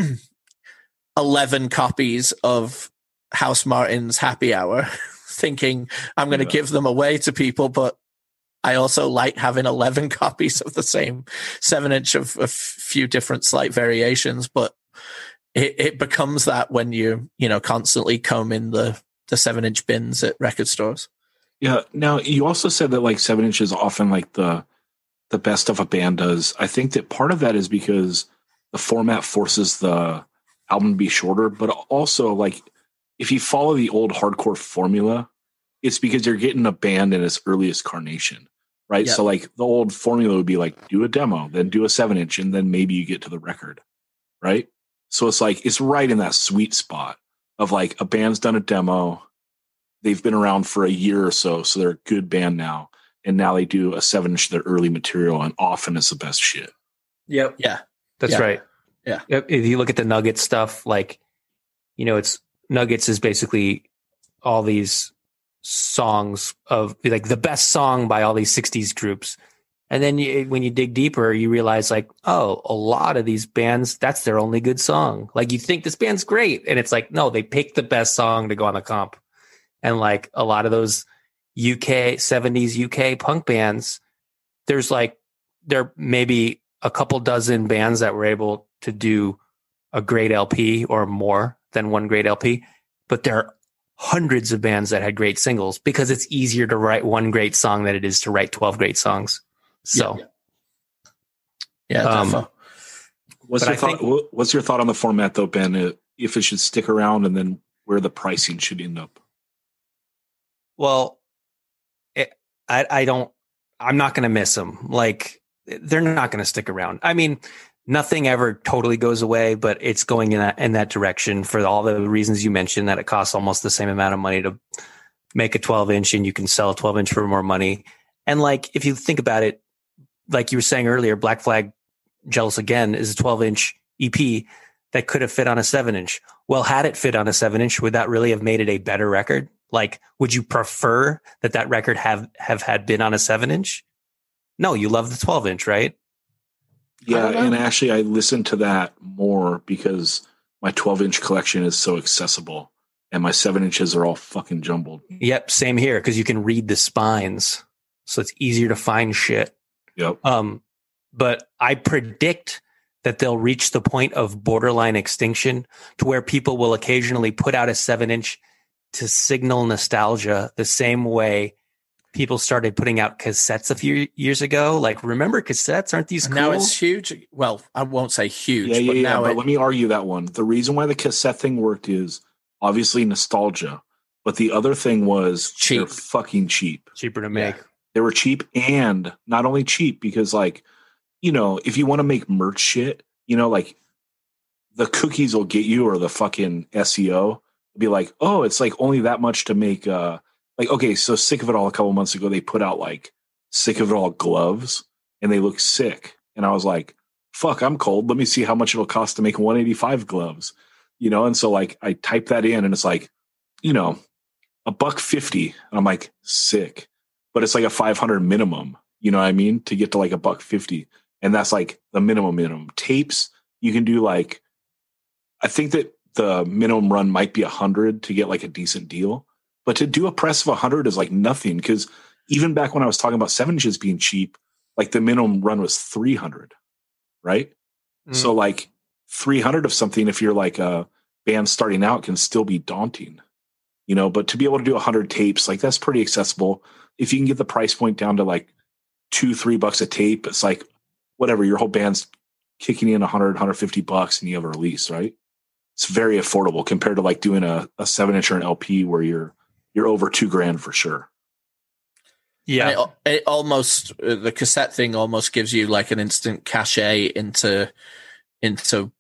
11 copies of Housemartins Happy Hour, thinking I'm going to give them away to people. But I also like having 11 copies of the same seven inch of a few different slight variations. But it, it becomes that when you, you know, constantly combing the, the seven inch bins at record stores. Yeah. Now you also said that like seven inches is often like the the best of a band does. I think that part of that is because the format forces the album to be shorter, but also like if you follow the old hardcore formula, it's because you're getting a band in its earliest carnation. Right. Yeah. So like the old formula would be like do a demo, then do a seven inch, and then maybe you get to the record. Right. So it's like it's right in that sweet spot of like a band's done a demo, they've been around for a year or so, so they're a good band now. And now they do a seven inch of their early material, and often it's the best shit. Yep. Yeah. That's Yeah. right. Yeah. If you look at the Nugget stuff, like, you know, it's Nuggets is basically all these songs of like the best song by all these 60s groups. And then you, when you dig deeper, you realize like, oh, a lot of these bands, that's their only good song. Like you think this band's great. And it's like, no, they picked the best song to go on the comp. And like a lot of those UK 70s UK punk bands, there's like, there maybe a couple dozen bands that were able to do a great LP or more than one great LP, but there are hundreds of bands that had great singles because it's easier to write one great song than it is to write 12 great songs. So Yeah. Yeah. Um. What's your thought? think- what's your thought on the format though, Ben? Uh, If it should stick around, and then where the pricing should end up? Well, it, I I don't. I'm not going to miss them. Like they're not going to stick around. I mean, nothing ever totally goes away, but it's going in that in that direction for all the reasons you mentioned. That it costs almost the same amount of money to make a 12 inch, and you can sell a 12 inch for more money. And like if you think about it, like you were saying earlier, Black Flag, Jealous Again is a 12 inch EP that could have fit on a seven inch. Well, had it fit on a seven inch, would that really have made it a better record? Like, would you prefer that that record have have had been on a seven inch? No, you love the twelve inch, right? Yeah, and actually, I listen to that more because my 12 inch collection is so accessible, and my seven inches are all fucking jumbled. Yep, same here because you can read the spines, so it's easier to find shit. Yep. Um, but I predict that they'll reach the point of borderline extinction to where people will occasionally put out a seven inch to signal nostalgia the same way people started putting out cassettes a few years ago. Like, remember cassettes? Aren't these And cool? now it's huge. Well, I won't say huge, Yeah, yeah, but yeah. now But it, let me argue that one. The reason why the cassette thing worked is obviously nostalgia, but the other thing was they're Cheap. fucking cheap. cheaper to make. They were cheap and not only cheap because, like, you know, if you want to make merch shit, you know, like the cookies will get you or the fucking SEO be like, oh, it's like only that much to make. uh Like, okay, so sick of it all. A couple months ago, they put out like sick of it all gloves, and they look sick. And I was like, fuck, I'm cold. Let me see how much it'll cost to make 185 gloves. You know, and so like I type that in and it's like, you know, a buck 50. And I'm like, sick. But it's like a 500 minimum, you know what I mean? To get to like a buck 50. And that's like the minimum minimum. Tapes, you can do like I think that the minimum run might be a hundred to get like a decent deal. But to do a press of a hundred is like nothing because even back when I was talking about seven inches being cheap, like the minimum run was 300, right? Mm. So like 300 of something, if you're like a band starting out, can still be daunting, you know. But to be able to do 100 tapes, like that's pretty accessible. If you can get the price point down to like two, three bucks a tape, it's like whatever your whole band's kicking in 100, 150 bucks, and you have a release, right? It's very affordable compared to like doing a, a seven inch or an LP where you're you're over two grand for sure. Yeah. It, it almost uh, the cassette thing almost gives you like an instant cachet into into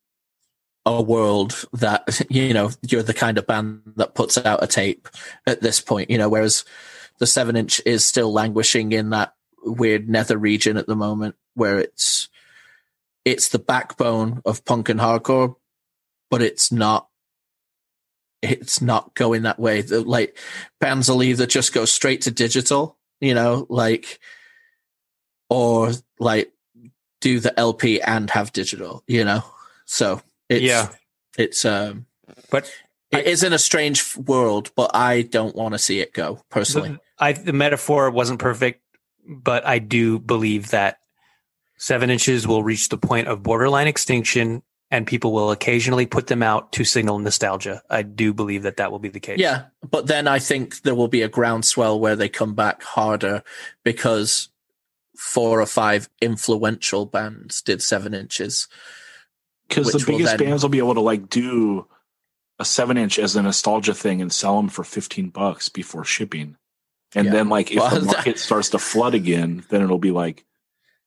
a world that you know you're the kind of band that puts out a tape at this point. You know, whereas the seven inch is still languishing in that weird nether region at the moment where it's it's the backbone of punk and hardcore, but it's not it's not going that way. The, like bands will either just go straight to digital, you know, like or like do the LP and have digital, you know. So it's Yeah. it's um But it is in a strange world, but I don't want to see it go personally. the, I, the metaphor wasn't perfect, but I do believe that seven inches will reach the point of borderline extinction and people will occasionally put them out to signal nostalgia. I do believe that that will be the case. Yeah, but then I think there will be a groundswell where they come back harder because four or five influential bands did seven inches. Because the Which will biggest then- bands will be able to like do a seven inch as a nostalgia thing and sell them for 15 bucks before shipping. And Yeah. then like if Well, the that- market starts to flood again, then it'll be like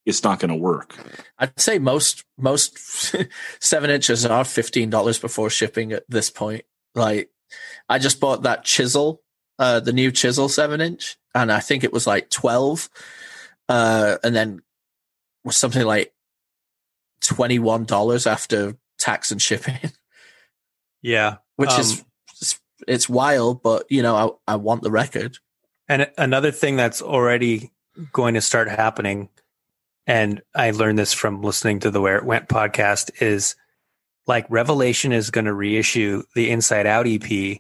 it's not going to work. I'd say most most seven inches are fifteen dollars before shipping at this point. Like, I just bought that chisel, uh, the new chisel seven inch, and I think it was like twelve, uh, and then was something like twenty one dollars after tax and shipping, Yeah. which Um, is it's, it's wild, but you know I I want the record. And another thing that's already going to start happening, and I learned this from listening to the Where It Went podcast, is like Revelation is going to reissue the Inside Out EP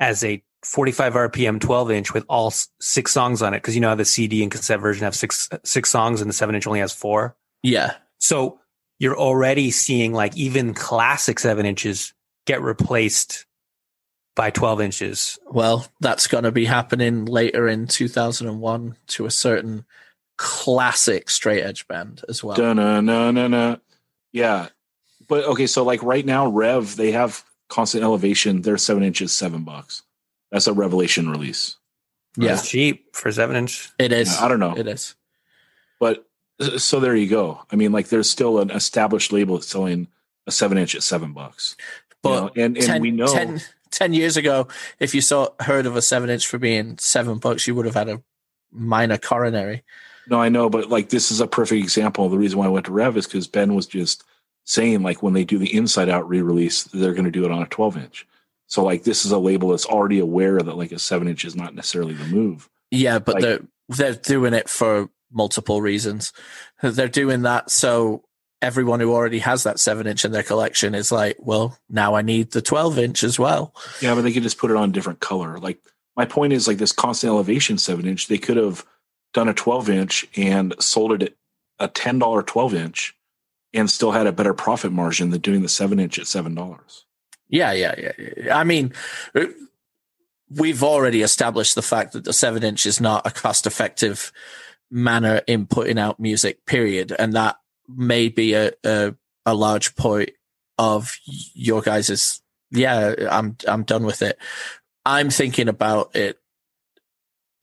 as a 45 RPM 12 inch with all six songs on it. Cause you know how the CD and cassette version have six, six songs and the seven inch only has four. Yeah, So you're already seeing like even classic seven inches get replaced by 12 inches. well, that's going to be happening later in two thousand and one to a certain classic straight edge band as well. Dun-na-na-na-na. Yeah. But okay, so like right now, Rev, they have constant elevation. They're seven inches, seven bucks. That's a revelation release. Yeah, It's cheap for seven inch. it is. I don't know. It is. But so there you go. I mean, like there's still an established label that's selling a seven inch at seven bucks. You But know, and, and 10, we know 10 10 years ago, if you saw heard of a seven inch for being seven bucks, you would have had a minor coronary. No, I know, but like this is a perfect example. The reason why I went to Rev is because Ben was just saying like when they do the Inside Out re-release, they're going to do it on a 12 inch. So like this is a label that's already aware that like a seven inch is not necessarily the move. Yeah, but Like- they're they're doing it for multiple reasons. They're doing that so everyone who already has that seven inch in their collection is like, well, now I need the twelve inch as well. Yeah, but they could just put it on a different color. Like my point is like this constant elevation seven inch, they could have done a 12 inch and sold it at a $10 12 inch and still had a better profit margin than doing the seven inch at seven dollars. Yeah, yeah, yeah. yeah. I mean, uh, we've already established the fact that the seven inch is not a cost effective manner in putting out music, period. And that may be a, a, a large point of your guys's, yeah, I'm, I'm done with it. I'm thinking about it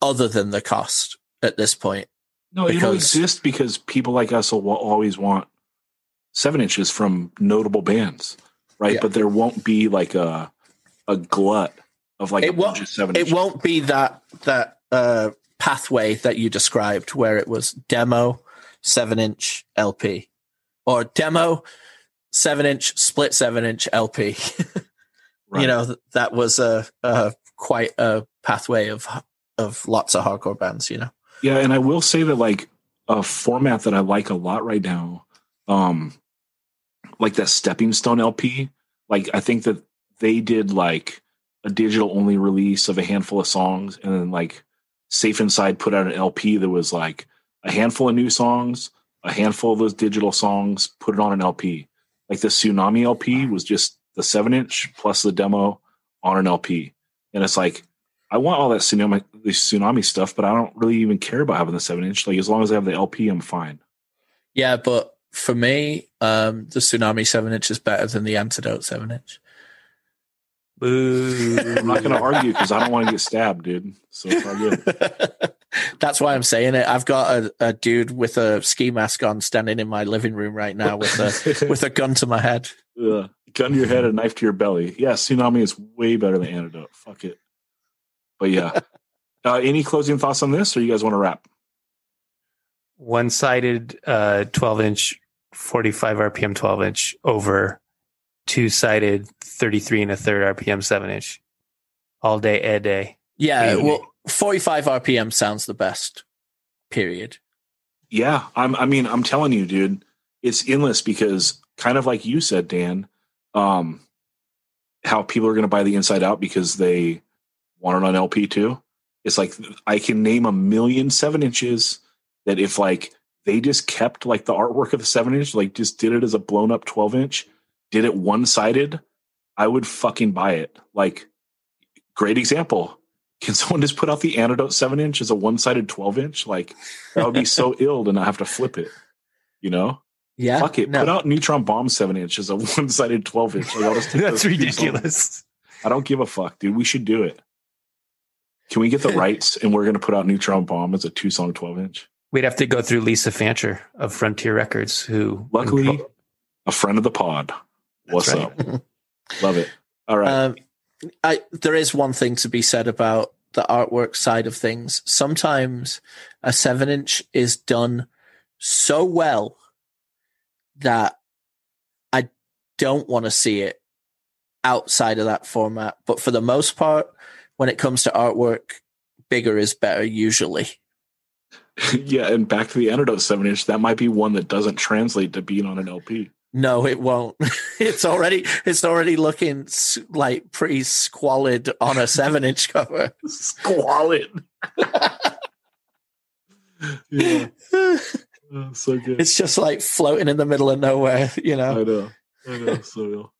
other than the cost at this point. No, it'll Because- exist because people like us will always want seven inches from notable bands, right? Yeah. But there won't be like a a glut of like It won't- seven. It inches. won't be that, that, uh, pathway that you described where it was demo, seven inch LP or demo seven inch split seven inch LP. Right. You know that was a, a quite a pathway of of lots of hardcore bands. You know. Yeah, and I will say that like a format that I like a lot right now, um, like that Stepping Stone LP. Like I think that they did like a digital only release of a handful of songs, and then like Safe Inside put out an LP that was like a handful of new songs, a handful of those digital songs, put it on an LP. Like the Sunami LP was just the seven inch plus the demo on an LP, and it's like I want all that sunami, the sunami stuff, but I don't really even care about having the seven inch. Like as long as I have the LP, I'm fine. Yeah, but for me, um, the Sunami seven inch is better than the Antidote seven inch. Boo. I'm not going to argue because I don't want to get stabbed, dude. So it's all good. That's why I'm saying it. I've got a, a dude with a ski mask on standing in my living room right now with a with a gun to my head. Ugh. gun to your head, a knife to your belly. Yeah, sunami is way better than antidote. Fuck it. But yeah, uh, any closing thoughts on this, or you guys want to wrap? One sided uh, 12 inch, 45 RPM 12 inch over two sided 33 and a third RPM 7 inch. All day, a day. Yeah, Maybe. well, 45 RPM sounds the best. Period. Yeah, I'm. I mean, I'm telling you, dude, it's endless because kind of like you said, Dan, um, how people are going to buy the Inside Out because they want it on LP too. It's like I can name a million seven inches that if like they just kept like the artwork of the seven inch, like just did it as a blown up twelve inch, did it one sided, I would fucking buy it. Like, great example. Can someone just put out the antidote seven inch as a one sided 12 inch? Like, that would be so ill to not have to flip it. You know? Yeah. Fuck it. no. Put out neutron bomb seven inch as a one sided 12 inch. Like, I'll just take That's those two songs. ridiculous. I don't give a fuck, dude. We should do it. Can we get the rights and we're going to put out neutron bomb as a two song 12 inch? We'd have to go through Lisa Fancher of Frontier Records, who Luckily, a friend of the pod. What's right. up? Love it. All right. Um, I there is one thing to be said about the artwork side of things. Sometimes a seven inch is done so well that I don't want to see it outside of that format. But for the most part, when it comes to artwork, bigger is better usually. yeah, and back to the antidote seven inch. That might be one that doesn't translate to being on an LP. No, it won't. it's already it's already looking like pretty squalid on a seven inch cover. Squalid. yeah, oh, so good. It's just like floating in the middle of nowhere, you know. I know. I know. So ill.